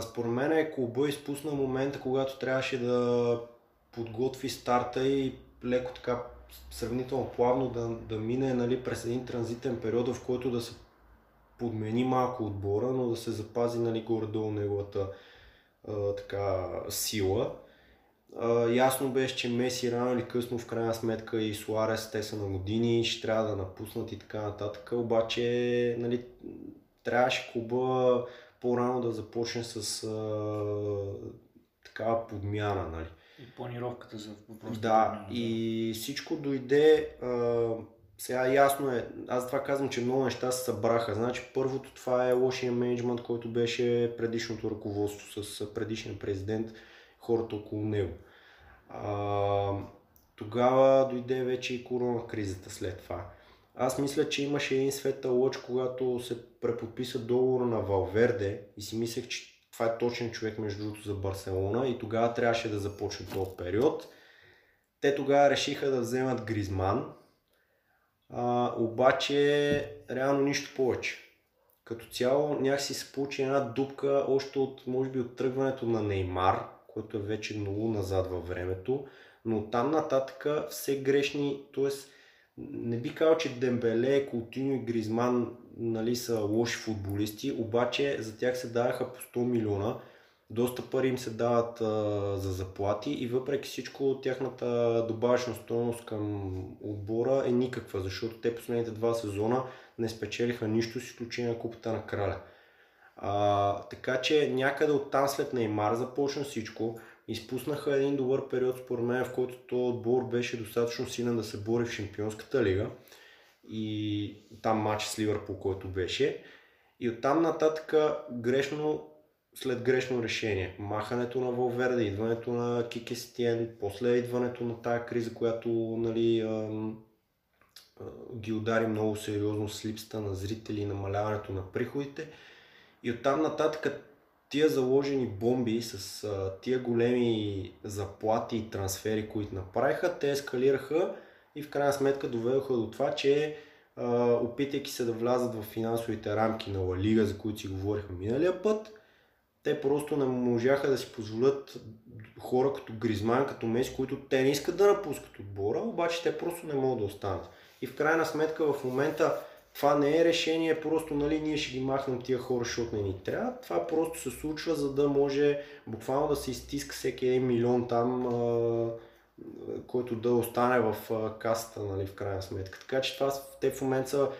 C: Според мен е клуба изпусна момента, когато трябваше да подготви старта и леко така сравнително плавно да, да мине нали, през един транзитен период, в който да се подмени малко отбора, но да се запази нали, горе-долу неговата а, така, сила. А, ясно беше, че Меси рано или късно в крайна сметка и Суарес, те са на години, ще трябва да напуснат и така нататък, обаче нали, трябваше клуба по-рано да започне с а, такава подмяна. Нали.
A: И планировката за въпроса.
C: Да, и всичко дойде, а, сега ясно е, аз това казвам, че много неща се събраха. Значи първото това е лошия менеджмент, който беше предишното ръководство с предишния президент, хората около него. А, тогава дойде вече и корона кризата след това. Аз мисля, че имаше един светъл лъч, когато се преподписа договора на Валверде и си мислех, че това е точен човек между другото за Барселона и тогава трябваше да започне този период. Те тогава решиха да вземат Гризман, а, обаче реално нищо повече. Като цяло някакси се получи една дупка още от, може би, от тръгването на Неймар, който е вече много назад във времето, но там нататък все грешни, т.е. не би казал, че Дембеле, Култиньо и Гризман нали, са лоши футболисти, обаче за тях се даваха по 100 милиона, доста пари им се дават а, за заплати и въпреки всичко тяхната добавъчна стоеност към отбора е никаква, защото те последните два сезона не спечелиха нищо с изключение на купата на краля. А, така че някъде от там след Неймар започна всичко. Изпуснаха един добър период според мен, в който този отбор беше достатъчно силен да се бори в Шампионската лига и там матч с Ливърпул, който беше. И оттам нататък грешно, след грешно решение, махането на Волверде, идването на Кикестиен, после идването на тая криза, която нали, ги удари много сериозно с липсата на зрители и намаляването на приходите. И оттам нататък тия заложени бомби с а, тия големи заплати и трансфери, които направиха, те ескалираха и в крайна сметка доведоха до това, че а, опитайки се да влязат в финансовите рамки на Ла Лига, за които си говорихме миналия път, те просто не можаха да си позволят хора като Гризман, като Мес, които те не искат да напускат отбора, обаче те просто не могат да останат. И в крайна сметка в момента това не е решение, просто нали, ние ще ги махнем тия хора, защото не ни трябва. Това просто се случва, за да може буквално да се изтиска всеки един милион там а, който да остане в касата, нали, в крайна сметка. Така че това, те в момента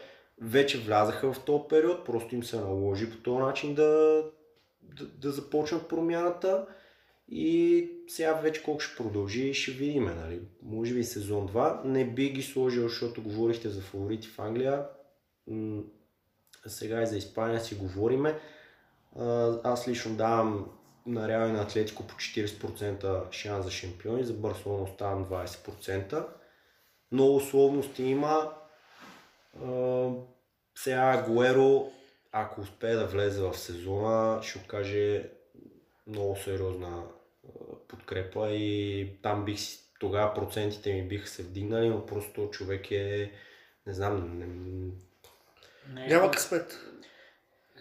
C: вече влязаха в този период, просто им се наложи по този начин да, да, да започнат промяната и сега вече колко ще продължи ще видим. Нали. Може би сезон 2. Не би ги сложил, защото говорихте за фаворити в Англия. Сега и за Испания си говориме. Аз лично давам на Реал и на Атлетико по 40% шанс за шампиони, за Барселона оставам 20%. Много условности има. сега Гуеро, ако успее да влезе в сезона, ще окаже много сериозна подкрепа и там бих си, тогава процентите ми биха се вдигнали, но просто човек е, не знам, не...
B: не Няма късмет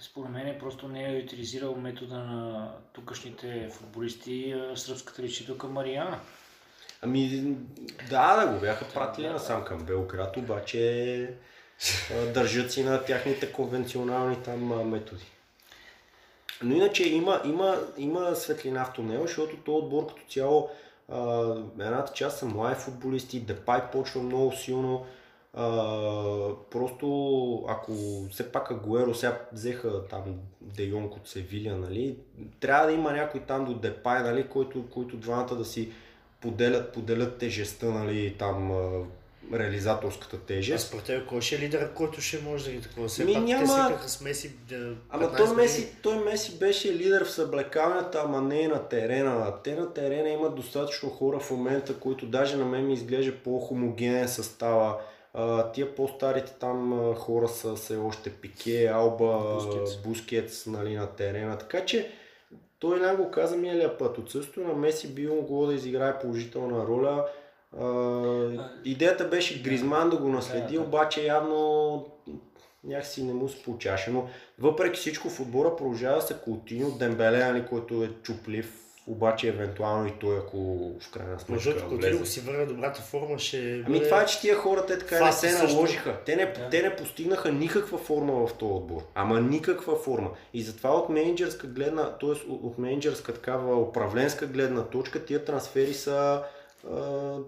A: според мен просто не е утилизирал метода на тукашните футболисти сръбската личителка Мариана.
C: Ами да, да го бяха пратили да, насам към Белград, обаче държат си на тяхните конвенционални там методи. Но иначе има, има, има светлина в тунела, защото този отбор като цяло едната част са млади футболисти, Депай почва много силно, А, просто ако все пак Агуеро сега взеха там Де Йонг от Севиля, нали, трябва да има някой там до Депай, нали, който, който двамата да си поделят, поделят тежестта, нали, там а, реализаторската
B: А
C: тежест.
B: според теб, кой ще е лидер, който ще може да ги такова? Все
C: Ми,
B: пак те
C: няма-
B: свикаха с Меси. да,
C: Ама
B: 15
C: той. Меси, той Меси беше лидер в съблекаването, ама не на терена. Те на терена имат достатъчно хора в момента, които даже на мен ми изглежда по-хомогенен състава. Тия по-старите там хора са все още Пике, Алба,
B: Бускетс.
C: Бускетс нали, на терена. Така че той не го каза миналия път. Отсъствието на Меси би могло да изиграе положителна роля. А, идеята беше Гризман да го наследи, обаче явно някакси не му се получаваше. Но въпреки всичко в отбора продължава да се Култиньо, Дембеле, нали, който е чуплив, обаче евентуално и той, ако в крайна
B: Между
C: сметка
B: другото,
C: влезе.
B: Котило си върне добрата форма, ще
C: Ами това е, че тия хора те така не се наложиха. Те не,
A: Да.
C: те не постигнаха никаква форма в този отбор. Ама никаква форма. И затова от менеджерска гледна, т.е. от менеджерска такава управленска гледна точка, тия трансфери са а,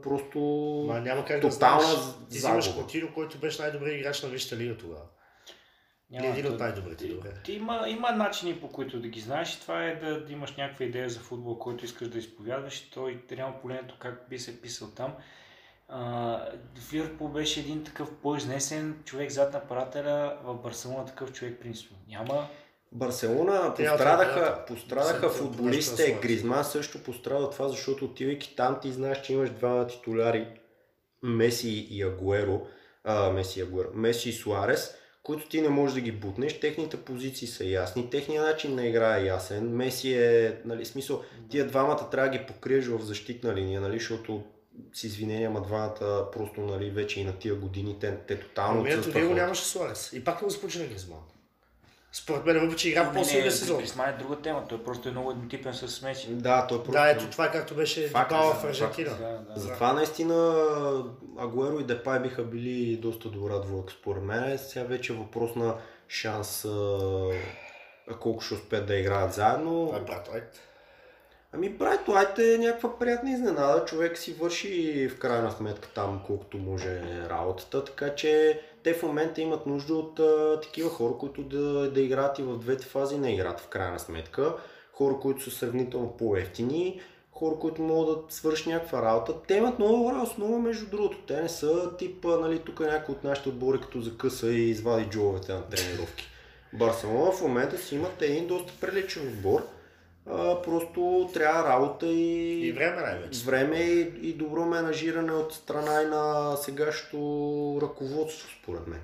C: просто
B: Ма няма как да
C: тотална
B: знаеш. Ти взимаш. Котило, който беше най-добрият играч на Висшата лига тогава.
A: Няма,
B: Или един от най-добрите, добре.
A: Ти има, има начини по които да ги знаеш и това е да, да имаш някаква идея за футбол, който искаш да изповядваш и той реално погледнато как би се писал там. А, в Ливърпул беше един такъв по-изнесен човек зад нападателя, в Барселона такъв човек принципно. Няма.
C: Барселона
B: Трябва
C: пострадаха,
B: да-
C: пострадаха
B: да-
C: футболистите. Гризман също пострада това, защото отивайки там ти знаеш, че имаш два титуляри, Меси и Агуеро, а, Меси и Агуеро, Меси и Суарес, които ти не можеш да ги бутнеш, техните позиции са ясни, техният начин на игра е ясен. Меси е, нали, смисъл, тия двамата трябва да ги покриеш в защитна линия, нали, защото с извинения, ама двамата просто нали, вече и на тия години те, те тотално отсъстваха.
B: вие го
C: от-
B: нямаше Суарес. И пак не го на Гризман. Според мен, въпреки че игра
A: не,
B: сезон.
A: Гризман е друга тема, той просто е много еднотипен с Меси.
C: Да, той просто...
B: Да, ето това е както беше
C: Факт,
B: Дибала
C: да,
B: в Аржентина.
A: Да, да.
C: Затова наистина Агуеро и Депай биха били доста добра двойка според мен. Сега вече е въпрос на шанс а, колко ще успеят да играят заедно.
B: Е брат Уайт.
C: Ами Брайт Уайт е някаква приятна изненада. Човек си върши в крайна сметка там колкото може работата, така че те в момента имат нужда от а, такива хора, които да, да играят и в двете фази на играта в крайна сметка. Хора, които са сравнително по-ефтини, хора, които могат да свършат някаква работа. Те имат много добра основа, между другото. Те не са тип, а, нали, тук някой от нашите отбори, като закъса и извади джовете на тренировки. Барселона в момента си имат един доста приличен отбор. А, просто трябва работа и,
B: И време най-вече.
C: време и, и добро менажиране от страна и на сегашното ръководство, според мен.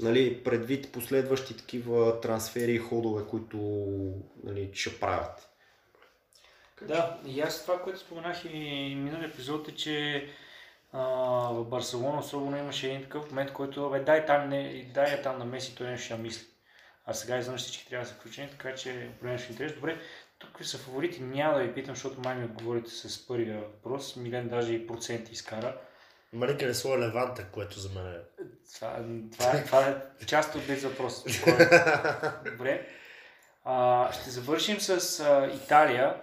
C: Нали, предвид последващи такива трансфери и ходове, които нали, ще правят.
A: Да, и аз това, което споменах и миналия епизод е, че а, в Барселона особено имаше един такъв момент, който, бе, дай там, не, дай я там на Меси, той нещо ще мисли. А сега изведнъж всички трябва да са включени, така че определено ще интерес. Добре, тук са фаворити, няма да ви питам, защото май ми отговорите с първия въпрос. Милен даже и проценти изкара.
B: Има ли къде своя Леванта, което за мен е...
A: Това, това, е, това е част от без въпрос. Добре. А, ще завършим с а, Италия.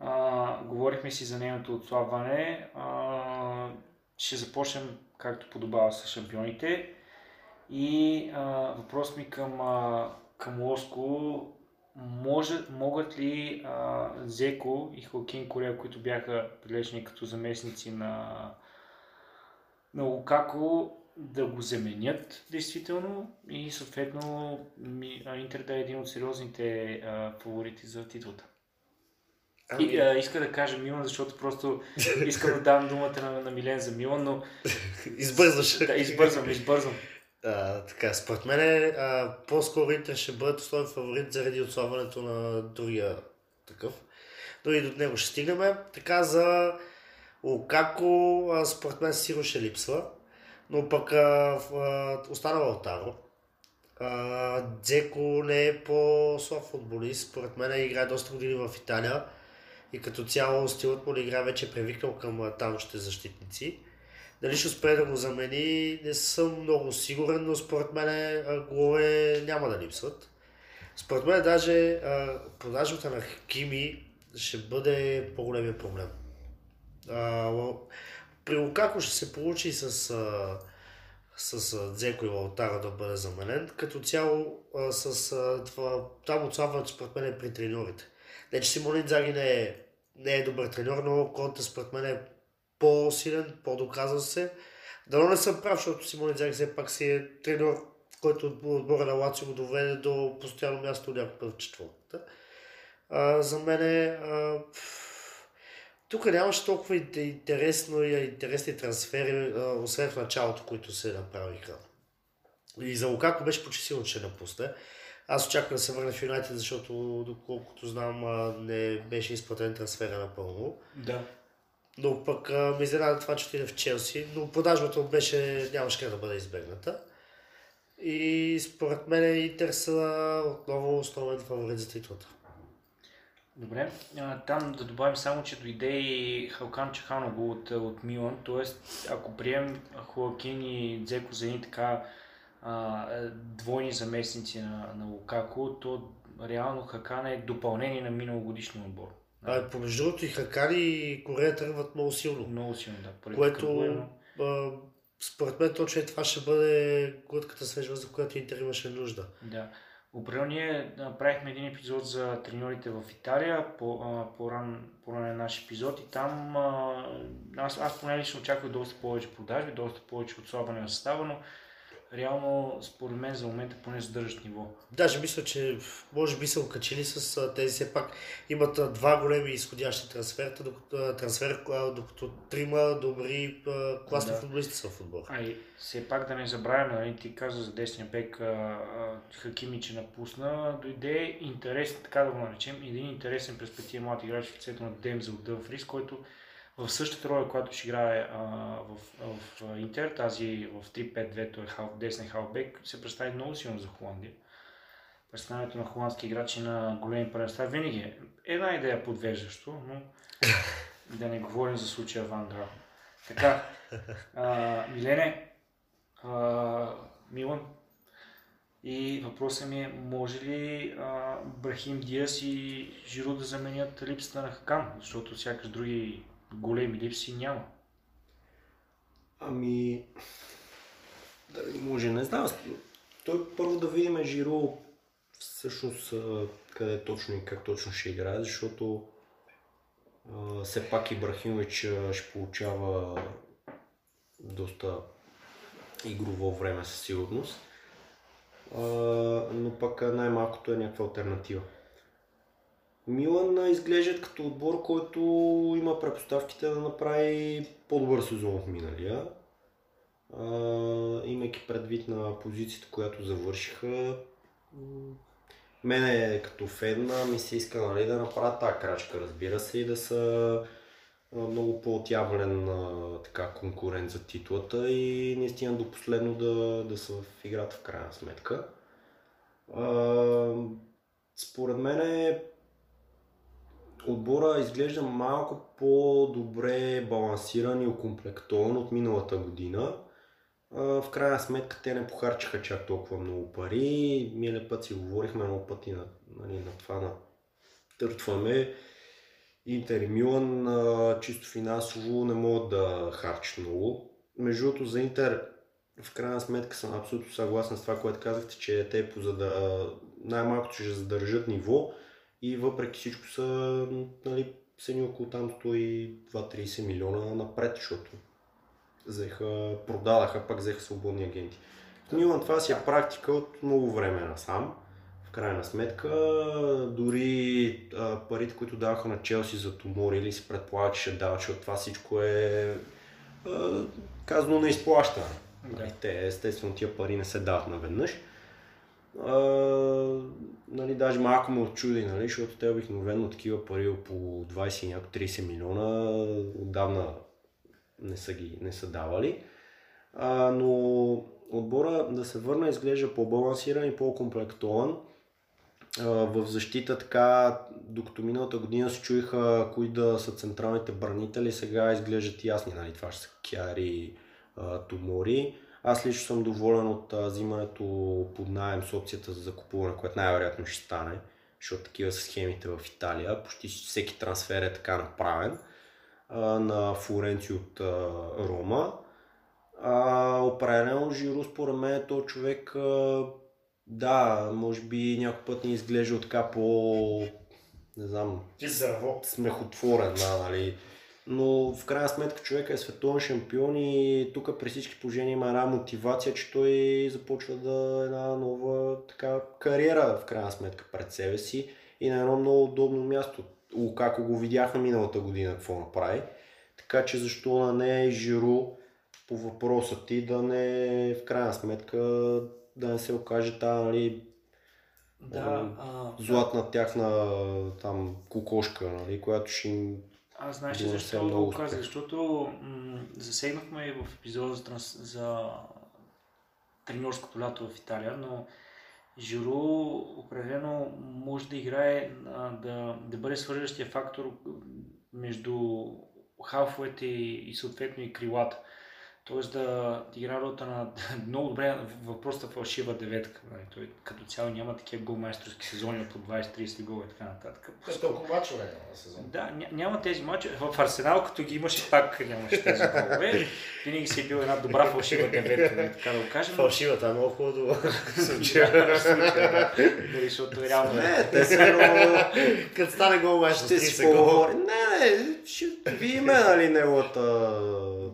A: А, говорихме си за нейното отслабване. А, ще започнем както подобава с шампионите. И а, въпрос ми към, а, към Лоско. Може, могат ли а, Зеко и Хоакин Корея, които бяха прилечени като заместници на, на Лукако, да го заменят действително и съответно Интер да е един от сериозните а, фаворити за титлата.
B: Ами,
A: И, а, иска да кажа Милан, защото просто искам да дам думата на, на Милен за Милан, но
B: избързваш.
A: да, избързвам, избързвам.
B: А, така, според мен по-скоро Интер ще бъдат основен фаворит заради отслабването на другия такъв. Но и до него ще стигнем. Така за Лукако, според мен сигурно ще липсва. Но пък а, а, остана Лалтаро. А, Дзеко не е по-слаб футболист. Според мен играе доста години в Италия. И като цяло стилът му на игра вече е привикнал към а, тамошните защитници. Дали ще успее да го замени, не съм много сигурен, но според мен голове няма да липсват. Според мен даже продажбата на Хакими ще бъде по-големия проблем. А, при Лукако ще се получи с а, с Дзеко и Лалтара да бъде заменен. Като цяло с това, там отслабването според мен е при треньорите. Не, че Симон Инзаги не е, не е добър треньор, но Конте според мен е по-силен, по-доказан се. Дано не съм прав, защото Симон Инзаги все пак си е треньор, който от отбора на Лацио го доведе до постоянно място някакъв в четвъртата. За мен е, тук нямаше толкова интересно и интересни трансфери, освен в началото, които се направиха. И за Лукако беше почти силно, че напусне. Аз очаквам да се върне в Юнайтед, защото доколкото знам не беше изплатен трансфера напълно.
A: Да.
B: Но пък а, ме изненада това, че отиде в Челси, но продажбата беше, нямаше как да бъде избегната. И според мен Интер са отново основен фаворит за титлата.
A: Добре, там да добавим само, че дойде и Халкан Чаханово от, от Милан, т.е. ако прием Хоакин и Дзеко за едни така а, двойни заместници на, на Лукако, то реално Хакан е допълнение на миналогодишния отбор.
B: А, помежду другото и Хакан и Корея тръгват много силно.
A: Много силно, да.
B: Което а, според мен точно е това ще бъде глътката свежа, за която Интер имаше нужда.
A: Да. Определено ние направихме един епизод за треньорите в Италия, по, а, по, ран, по наш епизод и там а, аз, аз поне лично очаквах доста повече продажби, доста повече отслабване на състава, но реално, според мен, за момента поне задържат ниво.
B: Даже мисля, че може би са окачили с тези, все пак имат два големи изходящи трансферта, докато, трансфер, докато трима добри класни да. футболисти са в футбол.
A: А и все пак да не забравяме, нали, ти каза за десния бек Хакими, че напусна, дойде интересен, така да го наречем, един интересен перспективен млад играч в лицето на Демзел Дъвфрис, който в същата роля, която ще играе а, в, в Интер, тази в 3-5-2, той е хал, десен халбек, се представи много силно за Холандия. Представянето на холандски играчи на големи първенства винаги е една идея подвеждащо, но да не говорим за случая Ван Грал. Така, а, Милене, а, Милан, и въпросът ми е, може ли а, Брахим Диас и Жиро да заменят липсата на Хакан, защото сякаш други големи липси няма.
C: Ами, дали може, не знам. Той първо да видим Жиро всъщност къде точно и как точно ще играе, защото все пак Ибрахимович ще получава доста игрово време със сигурност. Но пък най-малкото е някаква альтернатива. Милан изглеждат като отбор, който има предпоставките да направи по-добър сезон от миналия. А, имайки предвид на позицията, която завършиха, мене като фен ми се иска нали, да направят тази крачка, разбира се, и да са много по-отявлен така, конкурент за титлата и наистина до последно да, да са в играта в крайна сметка. А, според мен е отбора изглежда малко по-добре балансиран и окомплектован от миналата година. В крайна сметка те не похарчиха чак толкова много пари. Миналия път си говорихме много пъти на, нали, на това на търтваме. Интер и Милан чисто финансово не могат да харчат много. Между другото за Интер в крайна сметка съм абсолютно съгласен с това, което казахте, че те позада, най-малкото ще задържат ниво и въпреки всичко са нали, цени около там 120-30 милиона напред, защото взеха, продадаха, пак взеха свободни агенти. В Милан това си е практика от много време насам. В крайна сметка, дори а, парите, които даваха на Челси за Тумор или си предполага, че ще дават, защото това всичко е а, казано на изплащане. Да. Нали, те, естествено, тия пари не се дават наведнъж. Нали, даже малко ме очуди, нали, защото те обикновено такива пари по 20 и няколко 30 милиона отдавна не са, ги, не са давали. А, но отбора да се върна изглежда по-балансиран и по-комплектован. в защита така, докато миналата година се чуиха кои да са централните бранители, сега изглеждат ясни, нали, това ще са Кяри, Тумори. Аз лично съм доволен от а, взимането под найем с опцията за закупуване, което най-вероятно ще стане, защото такива са схемите в Италия. Почти всеки трансфер е така направен а, на Флоренци от а, Рома. А, определено Жиро, според мен, е то човек, а, да, може би някой път ни изглежда така по, не знам,
B: Ти зърво.
C: смехотворен, да, нали. Но в крайна сметка човек е световен шампион и тук при всички положения има една мотивация, че той започва да една нова така кариера в крайна сметка пред себе си и на едно много удобно място. Лукако го видяхме миналата година какво направи. Така че защо на не Жиро по въпроса ти да не в крайна сметка да не се окаже тази нали,
A: Да, а,
C: златна тяхна там кокошка, нали, която ще им
A: Аз знаеш ли защо
C: много
A: го казах? Защото м- засегнахме и в епизода за, транс... за треньорското лято в Италия, но Жиро определено може да играе, а, да, да бъде свързващия фактор между халфовете и, и съответно и крилата. Тоест да играе ролята на много добре в просто фалшива деветка. Нали? Той като цяло няма такива голмайсторски сезони по 20-30 гола и така нататък.
B: С толкова мачове на сезон.
A: Да, ня- няма тези мачове. В Арсенал, като ги имаше, пак нямаше тези голове. Винаги си е бил една добра фалшива деветка, нали, така да го кажем.
B: Фалшивата е много хубаво дума.
A: Нали, защото реално
C: Не, те са много...
B: Като стане гол
C: Ще си поговори. Не, не, ще видим нали, неговата...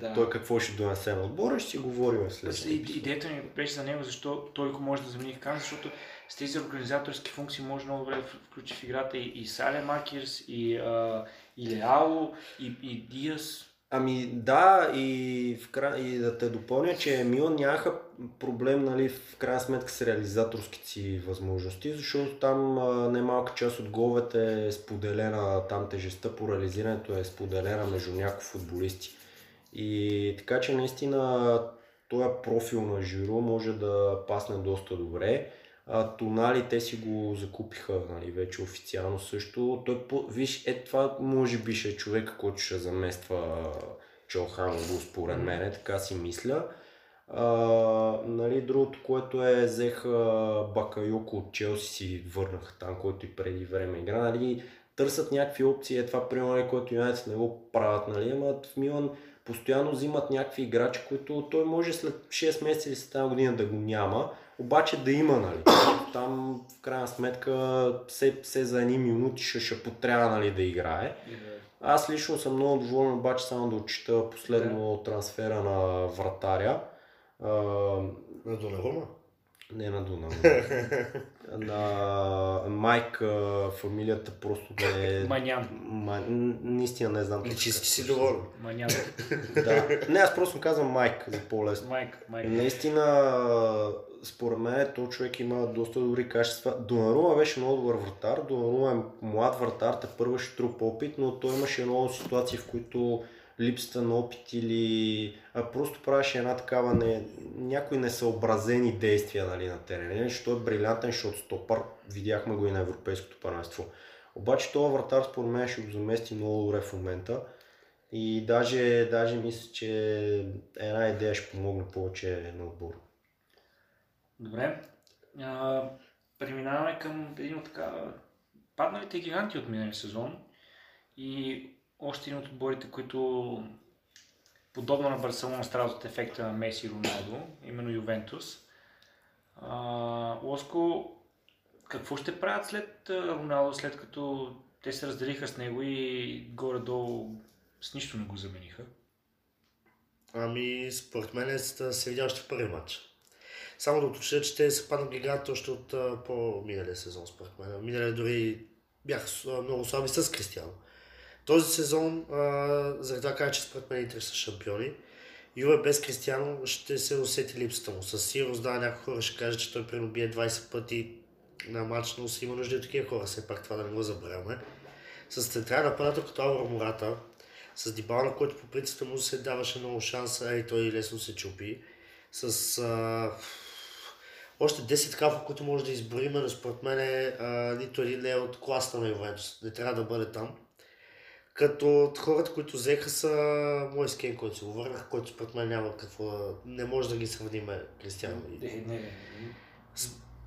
A: Да.
C: Той какво ще донесе на отбора, ще си говорим след
A: Тоест, и- Идеята ми беше за него, защо той го може да замени Кан, защото с тези организаторски функции може много добре да включи в играта и, и Сале Макерс, и, а, и Леало, и, и Диас.
C: Ами да, и, в кра... и да те допълня, че Милан нямаха проблем нали, в крайна сметка с реализаторските си възможности, защото там а, немалка част от головете е споделена, там тежестта по реализирането е споделена между някои футболисти. И така че наистина този профил на Жиро може да пасне доста добре. А, Тонали те си го закупиха нали, вече официално също. Той, по... виж, е това може би ще е човека, който ще замества Чалханово според мен, така си мисля. А, нали, другото, което е, взеха Бакайоко от Челси си върнаха там, който и преди време игра. Нали, търсят някакви опции, е това примерно, нали, което Юнайтед не го правят, нали, ама в Милан постоянно взимат някакви играчи, които той може след 6 месеца или след една година да го няма, обаче да има, нали. Там в крайна сметка все, все за едни минути ще, ще потрябва нали, да играе. Аз лично съм много доволен, обаче само да отчита последно трансфера на вратаря. А,
B: На Донарума?
C: Не на Дуна. на Майк а, фамилията просто не е...
A: Манян.
C: Ма, наистина не знам.
B: Личи си доволен.
A: Манян.
C: Да. Не, аз просто казвам Майк за по-лесно.
A: Майк, Майк.
C: Наистина, според мен, то човек има доста добри качества. Донарума беше много добър вратар. Донарума е млад вратар, те първо ще труп опит, но той имаше много ситуации, в които липсата на опит или а, просто правеше една такава не, някои несъобразени действия нали, на терена. Иначе той е брилянтен шот стопър, видяхме го и на Европейското първенство. Обаче този вратар според мен ще го замести много добре в момента. И даже, даже мисля, че една идея ще помогне повече на отбора.
A: Добре. А, преминаваме към един от така падналите гиганти от миналия сезон и още един от отборите, които подобно на Барселона страдат от ефекта на Меси и Роналдо, именно Ювентус. А, Лоско, какво ще правят след Роналдо, след като те се разделиха с него и горе-долу с нищо не го замениха?
B: Ами, според мен са се видя още първи матч. Само да уточня, че те са паднали гиганти още от по-миналия сезон, според мен. Миналия дори бяха много слаби с Кристиано. Този сезон, а, заради това кажа, че според мен Интер са шампиони. Юве без Кристиано ще се усети липсата му. Със сигурност, да, някои хора ще кажат, че той примерно бие 20 пъти на матч, но си има нужда от такива хора, все пак това да не го забравяме. С централен нападател като Алваро Мората, с Дибала, който по принцип му се даваше много шанс, а и той лесно се чупи. С а, още 10 хафа, които може да изборим, но според мен нито един не е от класа на Ювентус. Не трябва да бъде там. Като хората, които взеха са мой скен, който се го върнах, който според мен няма какво. Не може да ги сравниме Кристиано. и-
A: Не, не, не.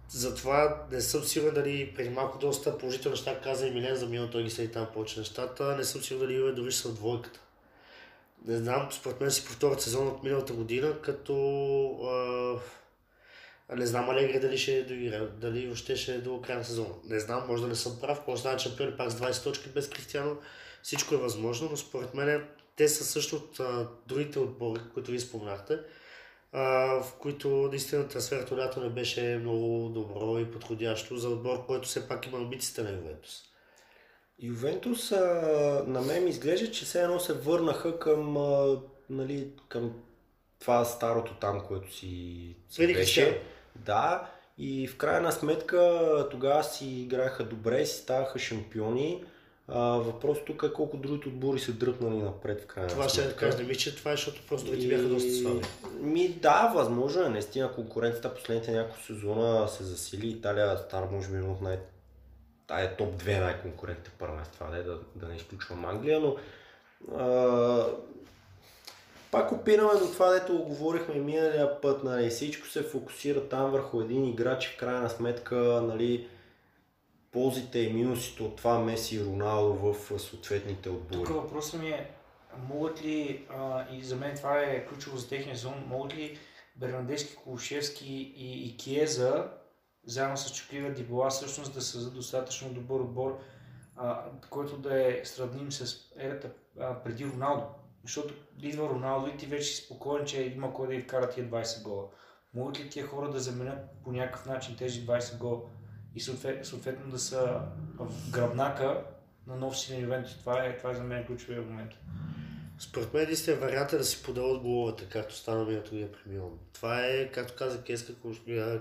B: затова не съм сигурен дали преди малко доста положителни неща каза и Милен за Милан, той ги следи там повече нещата. Не съм сигурен дали Юве дори са в двойката. Не знам, според мен си повторят сезон от миналата година, като а, не знам Алегри дали ще доигра, дали въобще ще е до края на сезона. Не знам, може да не съм прав, може да шампиони пак с 20 точки без Кристиано. Всичко е възможно, но според мен те са също от а, другите отбори, които ви споменахте, а, в които наистина трансферът лято не беше много добро и подходящо за отбор, който все пак има амбициите на Ювентус.
C: Ювентус а, на мен ми изглежда, че все едно се върнаха към, а, нали, към това старото там, което си, си беше. Да, и в крайна сметка тогава си играеха добре, си ставаха шампиони. А, въпрос тук е колко другите отбори са дръпнали напред в крайна
B: Това ще да кажа, не мисля, че това е, защото просто ти бяха доста слаби.
C: Ми да, възможно е. Наистина конкуренцията последните няколко сезона се засили. Италия стана може би едно от най... Тая е топ 2 най-конкурентните първенства, да, да, да не изключвам Англия, но а, пак опираме до това, дето говорихме и миналия път, нали, всичко се фокусира там върху един играч и в крайна сметка, нали, ползите и минусите от това Меси и Роналдо в съответните отбори.
A: Тук въпросът ми е, могат ли, а, и за мен това е ключово за техния сезон, могат ли Бернадески, Колушевски и, и Киеза, заедно с Чуклива Дибола, всъщност да създадат достатъчно добър отбор, а, който да е сравним с ерата а, преди Роналдо. Защото идва Роналдо и ти вече си спокоен, че има кой да й вкара тия 20 гола. Могат ли тия хора да заменят по някакъв начин тези 20 гола и съответ, съответно да са в гръбнака на нов силен Ювентус. Това е, това е за мен ключовия момент.
B: Според мен единствен вариант е да си подават головете, както стана миналото година при Милан. Това е, както каза Кеска,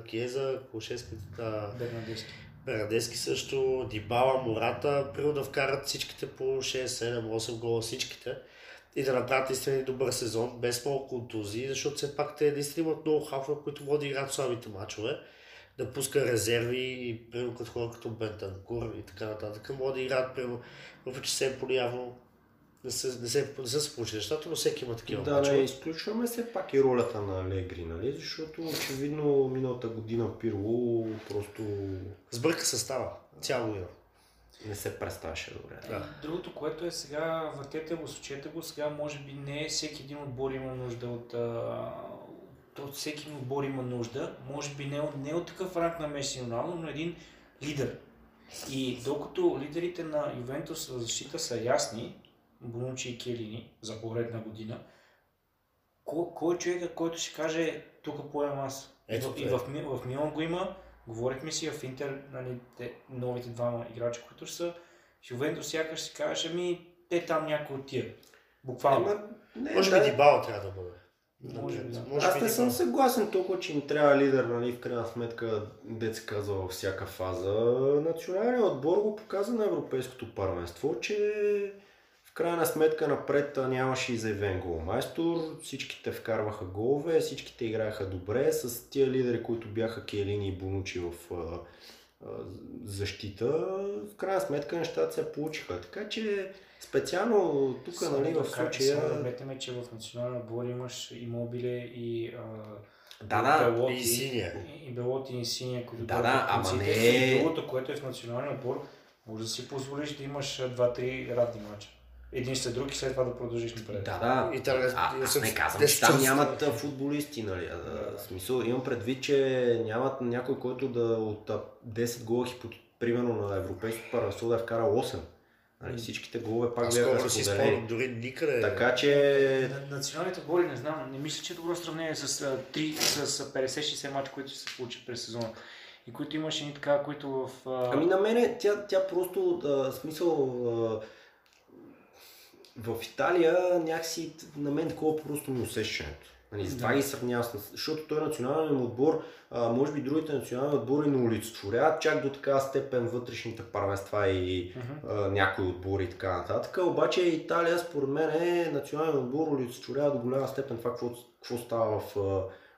B: Киеза, Кошевски,
A: Бернадески.
B: Също, Дибала, Мората, примерно да вкарат всичките по 6, 7, 8 гола всичките и да направят наистина добър сезон, без много контузии, защото все пак те наистина имат много хафове, които могат да играят слабите мачове, да пуска резерви и примерно като хора като Бентанкур и така нататък, могат да играят примерно, въпреки че Семполи явно не са, не, се, не са се получили нещата, но всеки има такива
C: Да,
B: мачове.
C: не изключваме все пак и ролята на Алегри, нали? Защото очевидно миналата година Пирло просто
B: Сбърка състава, цяла година.
C: не се представяше добре.
B: Да.
A: Другото, което е сега, въртете го, сочете го, сега може би не всеки един отбор има нужда от... А, от всеки отбор има нужда, може би не, от- не от такъв ранг на Меси Роналдо, но един лидер. И докато лидерите на Ювентус в защита са ясни, Бонучи и Келини за поредна година, кой, кой е човека, който ще каже, тук поемам аз?
B: Ето
A: и
B: това
A: в, Ми- в Милан го има, говорихме си в Интер, нали, те, новите двама играчи, които са, в Ювентус сякаш си кажеш, ами те там някой от тия. Буквално.
C: Ама, не,
B: Може
C: да,
B: би Дибала трябва да бъде.
A: Може би, да.
B: Може
C: Аз
B: би
C: не съм съгласен толкова, че им трябва лидер, нали, в крайна сметка, дет се казва във всяка фаза. Националният отбор го показа на Европейското първенство, че в крайна сметка напред нямаше и заявен голмайстор, всичките вкарваха голове, всичките играеха добре, с тия лидери, които бяха Келини и Бонучи в защита, в крайна сметка нещата се получиха. Така че специално тук,
A: Само
C: нали,
A: да
C: в случая...
A: Само да че в националния отбор имаш и Мобиле и а,
C: Да, да,
A: Белоти,
B: и Синия.
A: И, и Белоти и Синия, които
C: Да, да, ама не
A: И другото, което е в националния отбор, може да си позволиш да имаш а, два-три равни мача. Един след друг и след това да продължиш напред.
C: Да, да.
B: Италия-
C: а, аз не казвам,
B: 10
C: че там нямат футболисти, нали?
A: Да.
C: Смисъл, имам предвид, че нямат някой, който да от а, 10 гола хипот... примерно на европейското първенство да е вкарал 8. Нали, всичките голове пак бяха споделени.
B: дори никъде.
C: Така че
A: На- Националните отбори не знам, не мисля, че е добро сравнение с, а, 3, с а, 50-60 мача, които се получат през сезона. И които имаше ни така, които в... а,
C: Ами на мене тя, тя просто, а, смисъл, а, в Италия някакси на мен такова просто ми усещането. Нали, с това
A: Да.
C: ги сравнявам с... Защото той е национален отбор, а, може би другите национални отбори не олицетворяват чак до такава степен вътрешните първенства и а, някои отбори и така нататък. Обаче Италия според мен е национален отбор олицетворява до голяма степен това, какво, какво става в,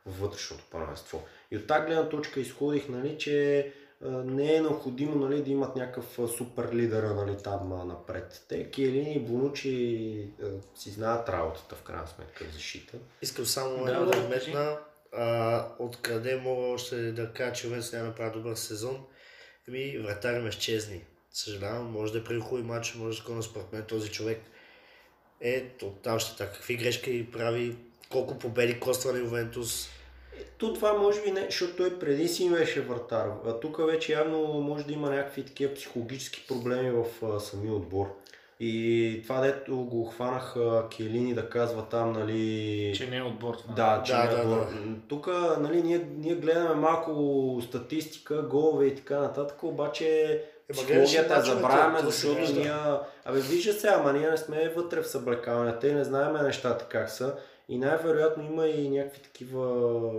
C: в вътрешното първенство. И от тази гледна точка изходих, нали, че не е необходимо нали, да имат някакъв супер лидера нали, там напред. Те Киелини и Бонучи а, си знаят работата в крайна сметка в защита.
B: Искам само
A: Да, да,
B: вметна. А, откъде мога още да кажа, че Ювентус няма направи добър сезон? Еми, вратаря ме изчезни. Съжалявам, може да е при хубави матчи, може да е според мен този човек Ето, там ще така. Какви грешки прави, колко победи коства на Ювентус.
C: То това може би не, защото той преди си беше вратар. А тук вече явно може да има някакви такива психологически проблеми в а, самия отбор. И това дето го хванах а, Келини да казва там, нали...
A: Че не е отбор това.
C: Да, че
B: Да,
C: не е
B: да,
C: отбор.
B: да.
C: Тук нали, ние, ние гледаме малко статистика, голове и така нататък, обаче психологията забравяме, защото ние... Абе, вижда се, ама ние не сме вътре в съблекаването и не знаем нещата как са. И най-вероятно има и някакви такива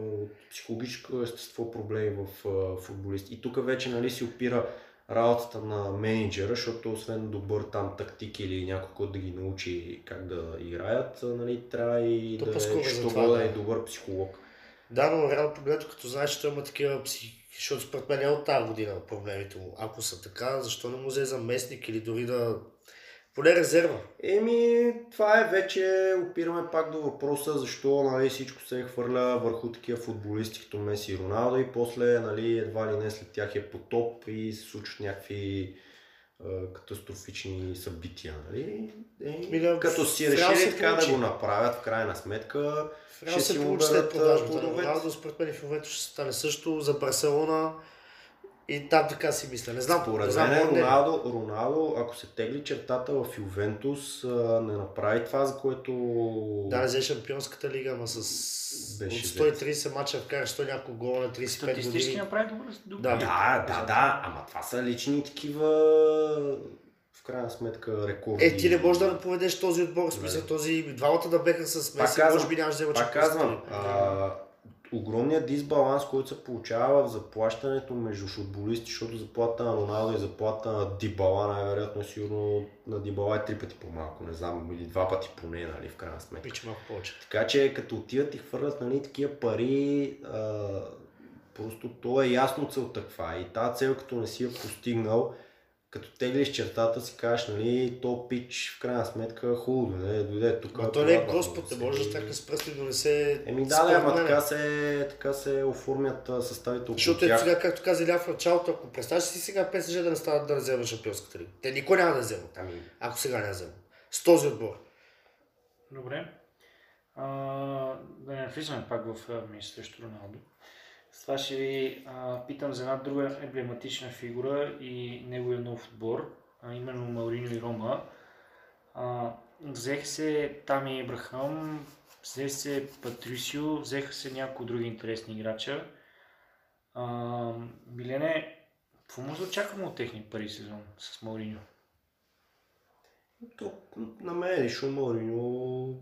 C: психологическо естество проблеми в а, футболисти. И тук вече нали, си опира работата на менеджера, защото освен добър там тактик или някой, който да ги научи как да играят, нали, трябва и
B: То
C: да е,
B: това,
C: да
B: да.
C: е добър психолог.
B: Да, но реално погледнато, като знаеш, че има такива психи, защото според мен е от тази година проблемите му. Ако са така, защо не му взе заместник или дори да... Поне резерва.
C: Еми, това е вече, опираме пак до въпроса, защо нали, всичко се хвърля върху такива футболисти като Меси и Роналдо и после нали, едва ли не след тях е потоп и се случват някакви е, катастрофични събития. Нали? Е,
B: Ми да,
C: като си решили така да
B: получи.
C: го направят, в крайна сметка,
B: Реал
C: ще
B: се
C: си му
B: получи след продажбата. Роналдо според мен в момента ще стане също за Барселона и там така си мисля. Не знам, не
C: Според
B: знам,
C: мен
B: е.
C: Роналдо, Роналдо, ако се тегли чертата в Ювентус, не направи това, за което...
B: Да, не взе шампионската лига, ама с
C: Беше
B: от 130 мача вкара 100 няколко гола на 35
A: Статистически
B: години.
A: направи добър. добър.
B: Да.
C: Да, да, да, ама това са лични такива в крайна сметка рекорди.
B: Е, ти не можеш да поведеш този отбор, в смисъл този двамата да беха с Меси,
C: казвам,
B: може би нямаш да взема
C: Пак казвам, огромният дисбаланс, който се получава в заплащането между футболисти, защото заплата на Роналдо и заплата на Дибала най-вероятно е сигурно на Дибала е три пъти по-малко, не знам, или два пъти поне, нали, в крайна сметка.
B: Пича малко повече.
C: Така че като отиват и хвърлят нали, такива пари, а, просто то е ясно целта каква е. И тази цел, като не си я постигнал, като теглиш чертата си кажеш, нали, то пич в крайна сметка хубаво дойде, дойде тук.
B: Но то не е Господ, не
C: се-
B: може да така с пръсти да не се...
C: Еми да, да, ама така се, така се оформят съставите около
B: Защото е сега, както каза Иля в началото, ако представиш си сега ПСЖ да не стават да не вземат шампионската лига. Те никой няма да вземат,
C: Ами,
B: ако сега не вземат. С този отбор.
A: Добре. А, да не влизаме пак в ми срещу Роналдо. С това ще ви а, питам за една друга емблематична фигура и неговия нов отбор, а именно Мауриньо и Рома. А, взеха се Тами Ибрахам, взе се Патрисио, взеха се някои други интересни играча. А, Милене, какво може да очакваме от техния първи сезон с Мауриньо?
C: то, на мен лично Мауриньо,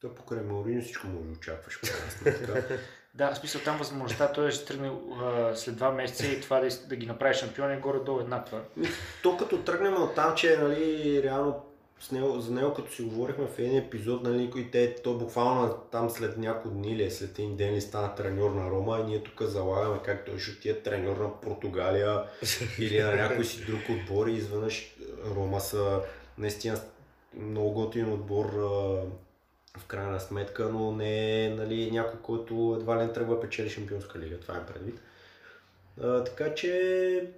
C: то покрай Мауриньо всичко може да очакваш.
A: Да, в смисъл там възможността той ще тръгне а, след два месеца и това да, да ги направи шампион е горе-долу еднаква.
C: То като тръгнем от там, че нали, реално с него, за него като си говорихме в един епизод, нали, и те, то буквално там след няколко дни или след един ден ли стана треньор на Рома и ние тук залагаме как той ще отиде треньор на Португалия или на някой си друг отбор и изведнъж Рома са наистина много готин отбор в крайна сметка, но не е нали, някой, който едва ли не тръгва печели Шампионска лига, това е предвид. А, така че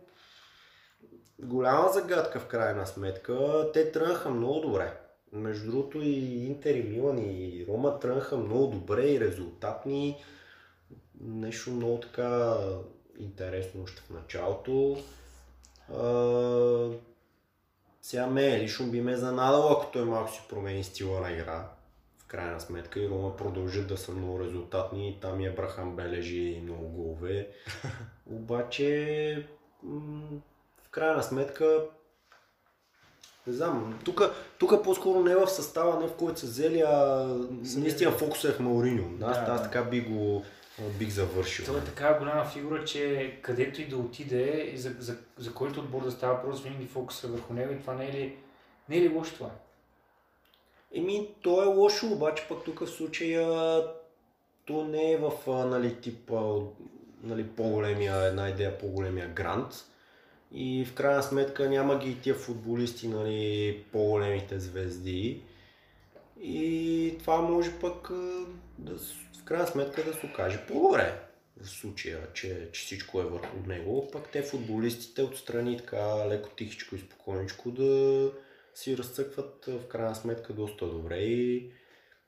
C: голяма загадка в крайна сметка. Те тръгнаха много добре. Между другото и Интер и Милан и Рома тръгнаха много добре и резултатни. Нещо много така интересно още в началото. А, сега ме лично би ме занадало, ако той малко си промени стила на игра. Крайна сметка и Рома продължат да са много резултатни. Там и Абрахам бележи много голове. Обаче в крайна сметка не знам, тук, по-скоро не е в състава, не в който са взели, а наистина фокусът е в Мауриньо. Аз,
A: Да,
C: аз
A: да.
C: така би го бих завършил.
A: Той е такава голяма фигура, че където и да отиде, и за, за, за който отбор да става въпрос, винаги фокуса е върху него и това не е ли, не е ли лошо това?
C: Еми, то е лошо, обаче пък тук в случая то не е в нали, тип, а, нали, по-големия, една идея по-големия грант. И в крайна сметка няма ги и тия футболисти, нали, по-големите звезди. И това може пък да, в крайна сметка да се окаже по-добре в случая, че, че всичко е върху него. Пък те футболистите отстрани така леко тихичко и спокойничко да си разцъкват в крайна сметка доста добре и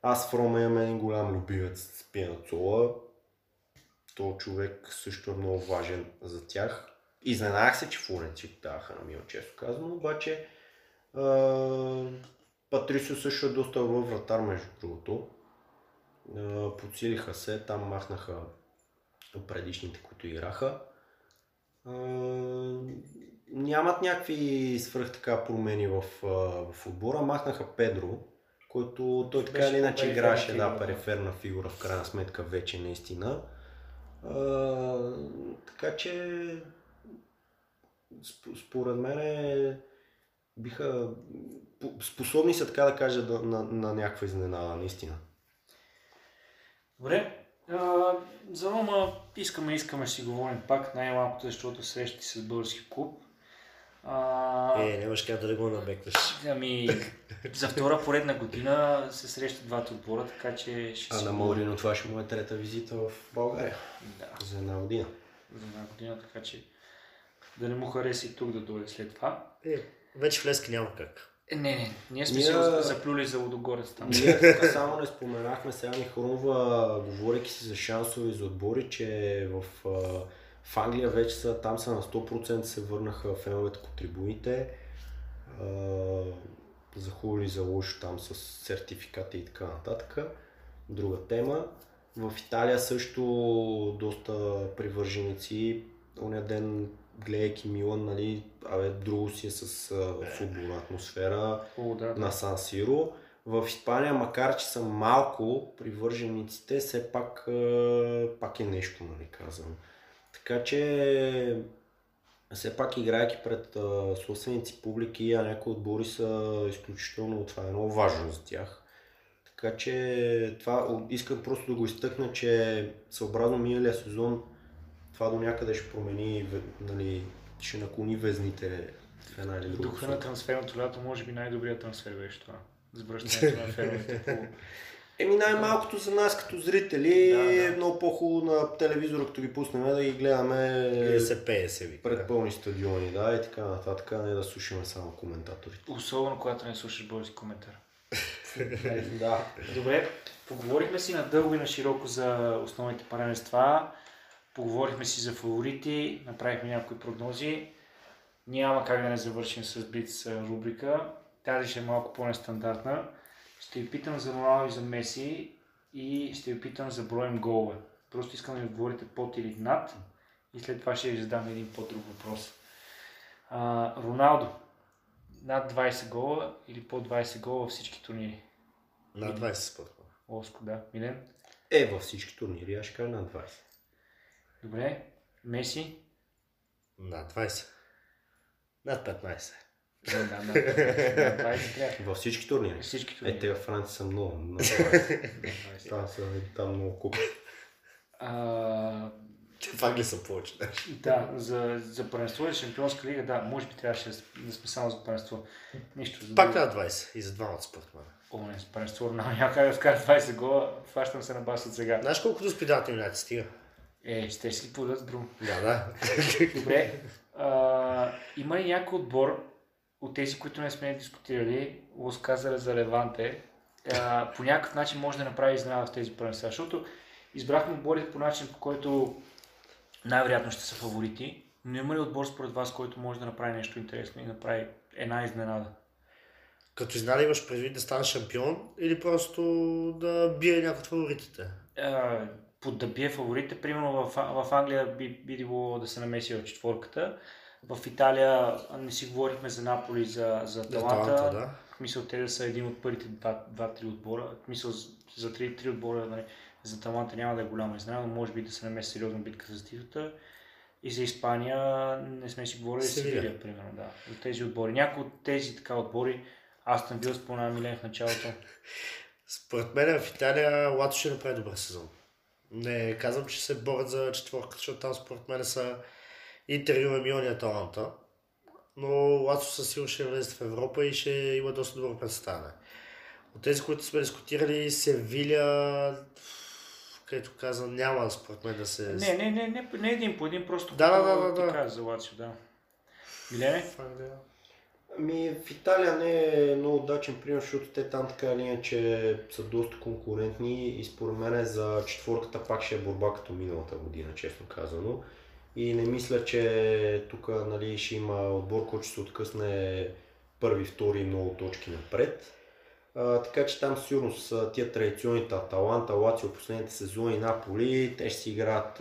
C: аз в Рома имам един голям любимец Пианцола. То човек също е много важен за тях. Изненах се, че Флоренци даваха на Милан, често казано, обаче а, Патрисио също е доста във вратар, между другото. А, подсилиха се, там махнаха предишните, които играха. Нямат някакви свръх така промени в, в отбора. Махнаха Педро, който той така или иначе играше, да, периферна фигура в крайна сметка вече наистина. А, така че според мен биха способни са така да кажа на, на, на някаква изненада, наистина.
A: Добре. А, за Рома искаме, искаме си говорим пак, най-малкото, защото срещи с български клуб.
B: А... Е, нямаш как да го намекнеш.
A: Ами, за втора поредна година се срещат двата отбора, така че
C: ще А на Маорино това ще му е трета визита в България.
A: Да.
C: За една година.
A: За една година, така че да не му хареса и тук да дойде след това.
B: Е, вече в Лески няма как.
A: Е, не, не, ние сме ние... се заплюли за Лудогорец там.
C: Ние тук само не споменахме, сега ми хрумва, говорейки си за шансове за отбори, че в, в Англия вече са, там са на 100% се върнаха феновете по трибуните. За хубаво и за лошо там с сертификати и така нататък. Друга тема. В Италия също доста привърженици. Оня ден гледайки Милан, нали, абе, друго си е с футболна атмосфера
A: О, да, да.
C: на Сан Сиро. В Испания, макар че са малко привържениците, все пак, пак е нещо, нали, казвам. Така че все пак играйки пред а, собственици публики, а някои отбори са изключително, това е много важно за тях. Така че това искам просто да го изтъкна, че съобразно миналия сезон това до някъде ще промени, нали, ще наклони везните в една или друга.
A: Духа на трансферното лято, може би най-добрият трансфер беше това. С връщането на фермите по...
C: Еми най-малкото за нас като зрители да, да. е много по-хубаво на телевизора, като ги пуснем да ги гледаме
B: Или се пее се ви.
C: пред пълни стадиони, да, и така нататък, не да слушаме само коментаторите.
A: Особено когато не слушаш български коментар.
C: да.
A: Добре, поговорихме си на дълго и на широко за основните параметри Поговорихме си за фаворити, направихме някои прогнози. Няма как да не завършим с Блиц рубрика. Тази ще е малко по-нестандартна. Ще ви питам за Роналдо и за Меси и ще ви питам за броем голове. Просто искам да ми отговорите под или над и след това ще ви задам един по-друг въпрос. А, Роналдо, над 20 гола или под 20 гола във всички турнири?
B: Над 20 според
A: Оско, да. Милен?
C: Е, във всички турнири, аз ще кажа над 20.
A: Добре. Меси?
B: Над 20. Над 15.
A: Да, да, да. 20
C: Във всички турнири.
A: Всички турнири.
C: Е, те във Франция са много. много там са там много купи.
B: Те пак ли са повече?
A: Да, за, за първенство и шампионска лига, да, може би трябваше да, сме само за първенство. Нищо. За
B: пак над 20 и за двамата според мен.
A: О, не, с първенство няма как да вкара 20 гола, фащам се на бас от сега.
B: Знаеш колко до спидателни Юнайтед стига?
A: Е, ще си подадат друго.
B: Да, да.
A: Добре. А, има ли някой отбор от тези, които не сме дискутирали, Лос Казара за Леванте, а, по някакъв начин може да направи изненада в тези първенства, защото избрахме отборите по начин, по който най-вероятно ще са фаворити, но има ли отбор според вас, който може да направи нещо интересно и направи една изненада?
B: Като изненада имаш предвид да стане шампион или просто да бие някой от фаворитите?
A: под да бие фаворите. Примерно в, в Англия би, би било да се намеси в четворката. В Италия не си говорихме за Наполи, за, за Аталанта.
B: Да.
A: В мисъл те да са един от първите два-три отбора. В мисъл за три-три отбора нали, за Аталанта няма да е голяма изненада, но може би да се намеси сериозна битка за титлата. И за Испания не сме си говорили за Севилия, примерно, да. За тези отбори. Някои от тези така отбори, аз съм бил спомена Милен в началото.
B: Според мен в Италия Лато ще направи добър сезон. Не казвам, че се борят за четворка, защото там според мен са Интер, Юве, Милан и Аталанта. Но Лацо със сигурно ще влезе в Европа и ще има доста добро представяне. От тези, които сме дискутирали, Севиля, където каза, няма според мен да се...
A: Не, не, не, не, не един по един, просто
B: да, да, да, да,
A: да. каза за Лацио, да. Милене?
C: Ами в Италия не е много удачен пример, защото те там така или иначе са доста конкурентни и според мен за четворката пак ще е борба като миналата година, честно казано. И не мисля, че тук нали, ще има отбор, който ще се откъсне първи, втори много точки напред. А, така че там сигурно с тия традиционните Аталанта, Лацио, последните сезони, Наполи, те ще си играят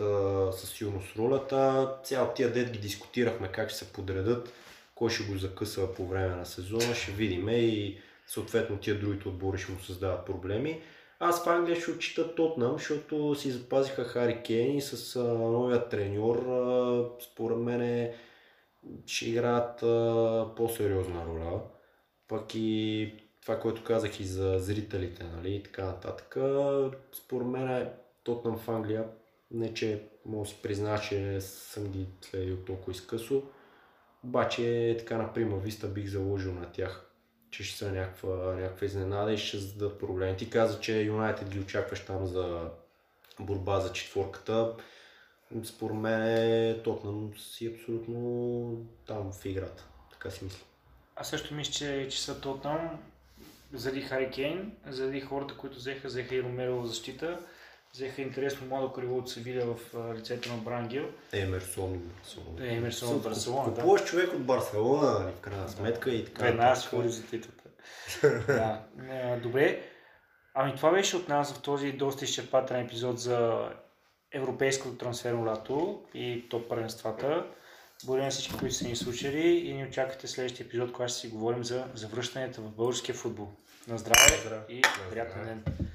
C: със сигурност ролята. Цял тия дет ги дискутирахме как ще се подредат, кой ще го закъсва по време на сезона, ще видим и съответно тия другите отбори ще му създават проблеми. Аз в Англия ще отчита Тотнам, защото си запазиха Хари Кейн и с а, новия треньор, а, според мен ще играят а, по-сериозна роля. Пък и това, което казах и за зрителите, нали, и така нататък. Според мен е Тотнам в Англия, не че мога да си призна, че съм ги следил толкова изкъсо, обаче така на прима виста бих заложил на тях, че ще са някаква, някаква изненада и ще създадат проблеми. Ти каза, че Юнайтед ги очакваш там за борба за четворката. Според мен Тотнам си абсолютно там в играта. Така си мисля.
A: Аз също мисля, че, че са Тотнам заради Хари Кейн, заради хората, които взеха, взеха и Ромеро защита, взеха интересно младо криво от Севиля в лицето на Брангел.
C: Емерсон от Барселона.
A: Е, Емерсон от Барселона, да.
C: Купуваш човек от Барселона, нали, в крайна сметка и така.
A: Веднага ще ходи за титлата. да. Е, Добре. Ами това беше от нас в този доста изчерпателен епизод за европейското трансферно лято и топ първенствата. Благодаря на всички, които са ни слушали и ни очаквате следващия епизод, когато ще си говорим за завръщанията в българския футбол. На здраве
B: здраве.
A: и приятен ден!